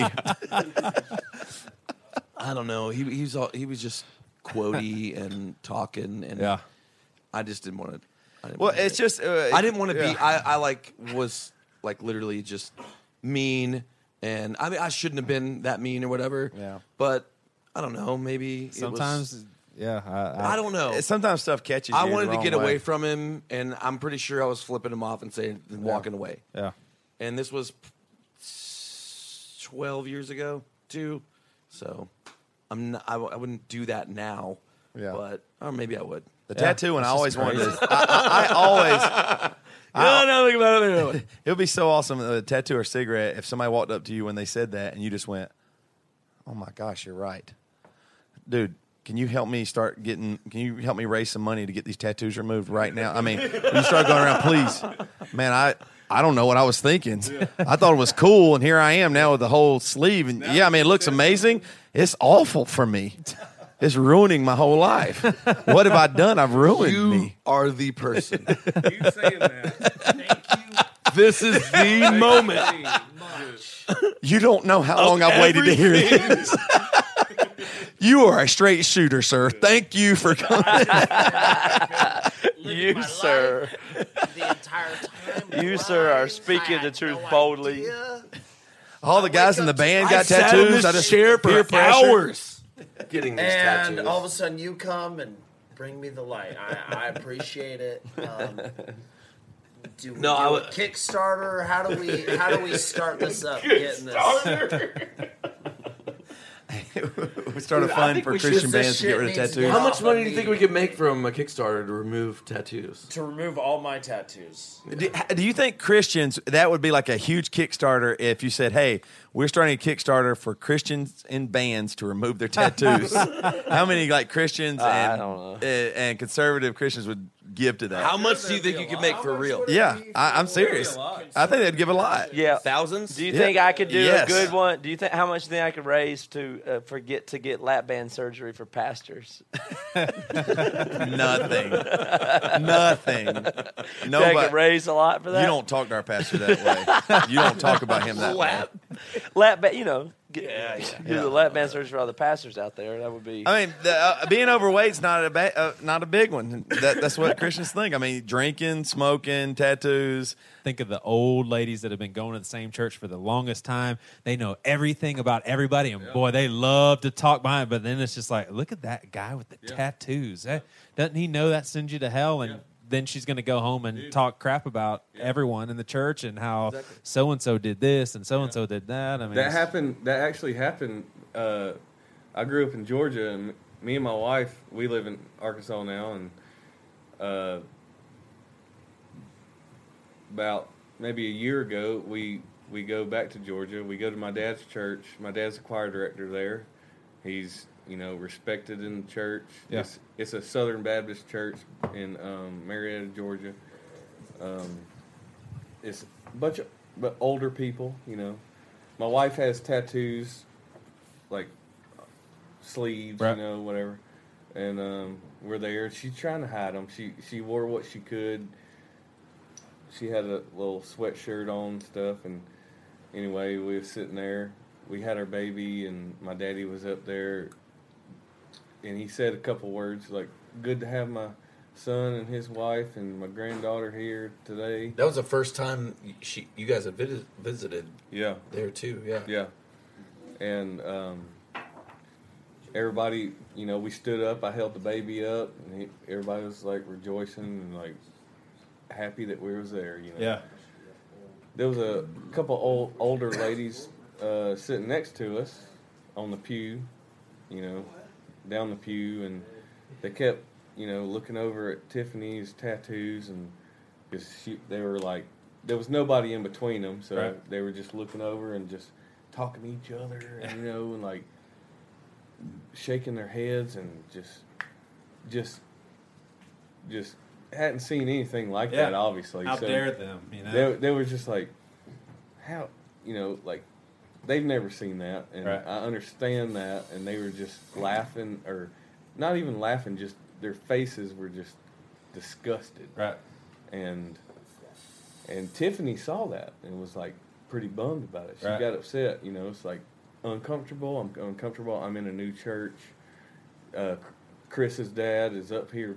I don't know. He he was all, he was just quotey and talking, and Yeah. I just didn't want to. I didn't Well, wanna it's it. just. Uh, I didn't want to be. I, I like was like literally just mean, and I mean I shouldn't have been that mean or whatever. Yeah. But I don't know. Maybe it was- Sometimes, yeah. I, I don't know. Sometimes stuff catches you. I wanted to get away from him, and I'm pretty sure I was flipping him off and saying walking away. Yeah. And this was 12 years ago too, so I'm not, I, w- I wouldn't do that now. Yeah. But or maybe I would. The tattoo and I always just wanted. To, I, I, I always. No, no, think about it, [laughs] it. Would be so awesome a tattoo or cigarette if somebody walked up to you when they said that and you just went, "Oh my gosh, you're right, dude." Can you help me start getting? Can you help me raise some money to get these tattoos removed right now? I mean, you start going around, please, man. I I don't know what I was thinking. I thought it was cool, and here I am now with the whole sleeve. And yeah, I mean, it looks amazing. It's awful for me. [laughs] It's ruining my whole life. What have I done? I've ruined You me. are the person. [laughs] You saying that? Thank you. This is the moment. You don't know how long I've waited to hear this. you are a straight shooter, sir. Thank you for coming. You, sir. the entire time. You, sir, are speaking the truth boldly. All the guys in the band I got sat in tattoos. this I just chair peer for pressure. hours getting these And tattoos. all of a sudden, you come and bring me the light. I, I appreciate it. Um, do we No, do I a would- Kickstarter? How do we how do we start this up? [laughs] Getting this. [laughs] [laughs] [laughs] we started a I fund for Christian bands to get rid of tattoos. How much money do you think we could make from a Kickstarter to remove tattoos? to remove all my tattoos. Do, do you think Christians that would be like a huge Kickstarter if you said, "Hey, we're starting a Kickstarter for Christians in bands to remove their tattoos"? [laughs] How many like Christians I and don't uh, and conservative Christians would give to that? How much do you think you could make for real? yeah, I, I'm serious. I think they'd give a lot. Yeah. Thousands? Do you Yeah. think I could do Yes. a good one? Do you think how much do you think I could raise to uh, for get to get lap band surgery for pastors? [laughs] Nothing. Nothing. Do you I Nobody. could raise a lot for that. You don't talk to our pastor that way. You don't talk about him that [laughs] way. lap band. You know, get, Yeah, yeah. do the lap band surgery for all the pastors out there. That would be. I mean, the, uh, being overweight's not a ba- uh, not a big one. That, that's what Christians think. I mean, drinking, smoking, tattoos. Think of the old ladies that have been going to the same church for the longest time. They know everything about everybody, and boy, they love to talk behind. But then it's just like, look at that guy with the tattoos. Eh, Doesn't he know that sends you to hell? And then she's going to go home and talk crap about everyone in the church and how so and so did this and so and so did that. I mean, That happened. That actually happened. Uh, I grew up in Georgia, and me and my wife, we live in Arkansas now, and uh, about maybe a year ago, we we go back to Georgia. We go to my dad's church. My dad's a choir director there. He's you know respected in the church. Yeah. It's, it's a Southern Baptist church in um, Marietta, Georgia. Um, it's a bunch of but older people, you know. My wife has tattoos, like sleeves, Right. you know, whatever. And um, we're there. She's trying to hide them. She she wore what she could. She had a little sweatshirt on and stuff. And anyway, we were sitting there. We had our baby, and my daddy was up there. And he said a couple words like, "Good to have my son and his wife and my granddaughter here today." That was the first time she, you guys have vid- visited Yeah. there too. Yeah. Yeah. And um, everybody, you know, we stood up. I held the baby up, and he, everybody was like rejoicing and like happy that we was there. You know. yeah. There was a couple old older ladies uh, sitting next to us on the pew, you know, down the pew, and they kept, you know, looking over at Tiffany's tattoos, and because they were like, there was nobody in between them, so Right. they were just looking over and just talking to each other, and, you know, and like shaking their heads and just, just, just hadn't seen anything like Yeah. that, obviously. How so dare them? You know. they, they were just like, how, you know, like they've never seen that, and Right. I understand that, and they were just laughing, or not even laughing, just their faces were just disgusted, right. and and Tiffany saw that and was like pretty bummed about it. She Right. got upset, you know. It's like uncomfortable. I'm uncomfortable. I'm in a new church. Uh, Chris's dad is up here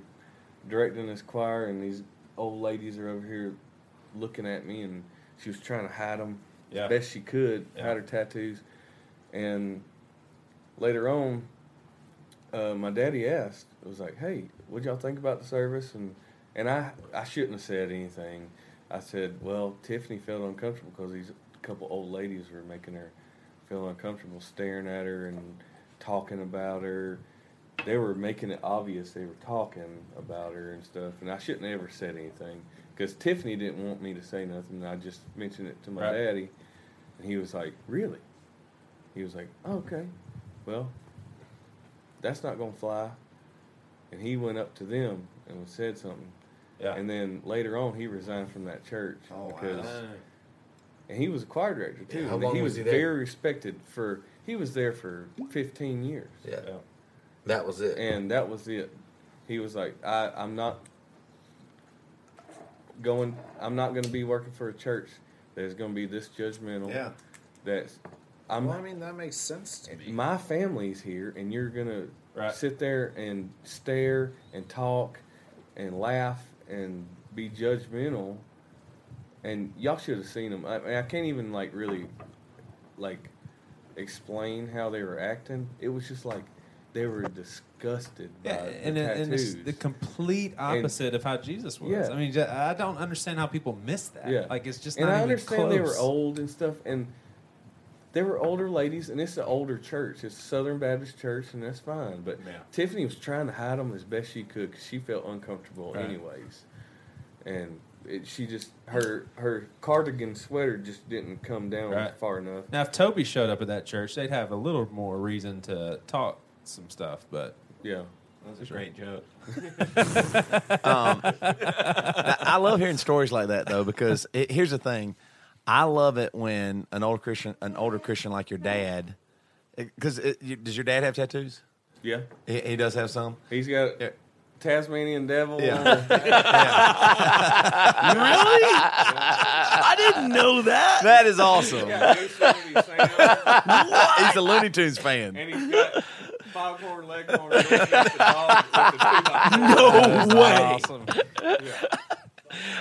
directing this choir, and these old ladies are over here looking at me, and she was trying to hide them Yeah. best she could, Yeah. hide her tattoos. And later on, uh, my daddy asked, it was like, "Hey, what y'all think about the service?" And and I I shouldn't have said anything. I said, "Well, Tiffany felt uncomfortable because these couple old ladies were making her feel uncomfortable, staring at her and talking about her. They they were making it obvious they were talking about her and stuff, and I shouldn't have ever said anything because Tiffany didn't want me to say nothing. I just mentioned it to my Right. daddy, and he was like, "Really?" He was like, oh, "Okay, well, that's not gonna fly." And he went up to them and said something. Yeah. And then later on, he resigned from that church Oh, wow. and he was a choir director too. Yeah, how and long he was was he there? very respected for. He was there for 15 years. Yeah. That was it. And that was it. He was like, I, I'm not going. I'm not going to be working for a church that is going to be this judgmental. Yeah. That's. I'm. Well, I mean, that makes sense to me. my family's here, and you're gonna Right. sit there and stare and talk and laugh and be judgmental. And y'all should have seen them. I, mean, I can't even like really like explain how they were acting. It was just like they were disgusted by Yeah, the and, it- and it's tattoos. the complete opposite of how Jesus was. Yeah. I mean, I don't understand how people miss that. Yeah, Like it's just and I understand they were old and stuff, and they were older ladies, and it's an older church. It's a Southern Baptist church, and that's fine. But Yeah. Tiffany was trying to hide them as best she could because she felt uncomfortable, Right. anyways. And it, she just her her cardigan sweater just didn't come down Right. far enough. Now, if Toby showed up at that church, they'd have a little more reason to talk some stuff. But Yeah, That's a great joke. [laughs] Um, I love hearing stories like that though because it, here's the thing, I love it when an older Christian, an older Christian like your dad, because does your dad have tattoos? yeah. He, he does have some. He's got Yeah. Tasmanian devil. Yeah. on the- [laughs] really? I didn't know that. That is awesome. Yeah, Yosemite Sam. [laughs] He's a Looney Tunes fan. and he's got foghorn leghorn. the dog the. [laughs] No way. awesome.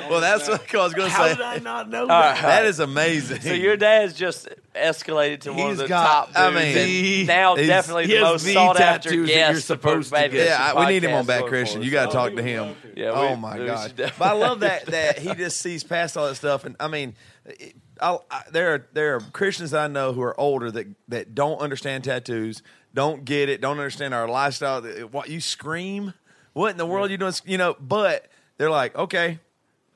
Well, that's what I was going to say. How say. did I not know All that? right. That is amazing. So your dad's just escalated to one of the got- top I dudes, mean, and now he's- definitely he the has most the sought after tattoos that guest you're supposed for to get. Yeah, I, we need him on Podcast Bad going Christian. forward. You got to talk to him. [laughs] Yeah, oh my we gosh! should But I love that [laughs] that he just sees past all that stuff. And I mean, it- I'll, I, there are there are Christians I know who are older that that don't understand tattoos, don't get it, don't understand our lifestyle. What you scream? What in the world you doing? You know, but they're like, okay.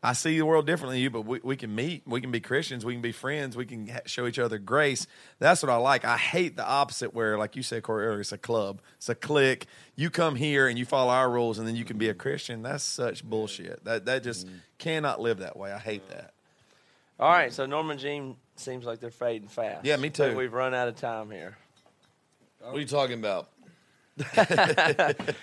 I see the world differently than you, but we, we can meet. We can be Christians. We can be friends. We can ha- show each other grace. That's what I like. I hate the opposite, where, like you said, Cory, earlier, it's a club, it's a clique. You come here and you follow our rules, and then you can be a Christian. That's such bullshit. That that just mm-hmm. cannot live that way. I hate that. All right, so Norma Jean seems like they're fading fast. Yeah, me I think too. we've run out of time here. What are you talking about? [laughs] [laughs]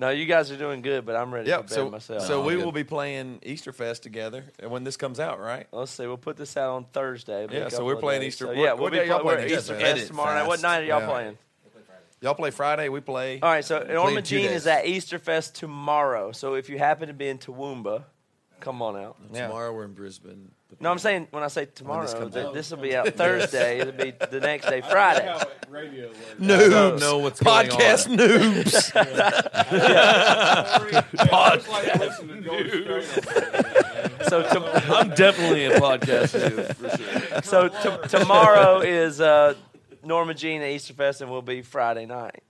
No, you guys are doing good, but I'm ready to Yep. bed So myself. so we good. will be playing Easter Fest together and when this comes out, right? Let's see. We'll put this out on Thursday. It'll be a Yeah, so we're playing days. Easter. So, yeah, we'll be day y'all playing playing Easter Easter? Fest Edit tomorrow night. What night are y'all Yeah. playing? Y'all play Friday. We play. All right, so Norma Jean is at Easter Fest tomorrow. So if you happen to be in Toowoomba, come on out. Yeah. Tomorrow we're in Brisbane. No, I'm saying when I say tomorrow, this comes th- this will be out Thursday. It'll be the next day, Friday. How radio was. I know what's going Podcast on. noobs. [laughs] It's like listening to George Strait on So to, I'm definitely a podcast dude, for sure. so t- tomorrow is uh, Norma Jean at Easter Fest, and we'll be Friday night.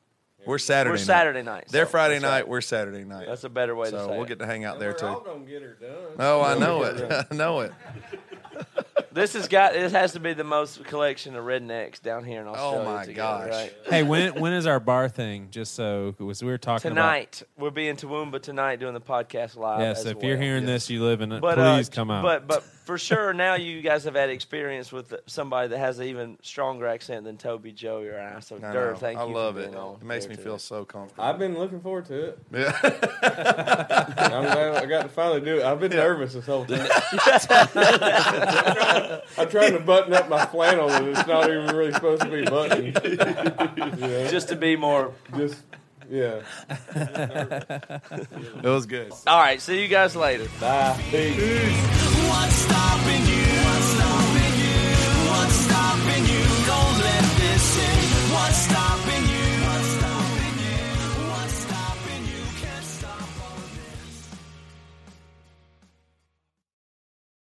We're Saturday. We're night. Saturday night. They're so Friday night. right. We're Saturday night. That's a better way to so say we'll it. get to hang out And there we're too. all gonna get her done. Oh, I know it. [laughs] I know it. This has got. This has to be the most collection of rednecks down here in Australia. Oh, my together, gosh. Right? Hey, when when is our bar thing? Just so because we were talking Tonight we'll be in Toowoomba tonight doing the podcast live. about. Yes, as if you're well. hearing this, you live in it. But please uh, come out. But but for sure now you guys have had experience with somebody that has an even stronger accent than Toby, Joey, or I. So I, Dur, know. thank I you. love for it. being on It makes me today. feel so comfortable. I've been looking forward to it. yeah. [laughs] I'm glad I got to finally do it. I've been nervous this whole time. [laughs] [laughs] I'm trying to button up my flannel, and it's not even really supposed to be buttoned. You know, Just to be more. just yeah. it was good. All right, see you guys later. Bye. Peace. What's stopping you?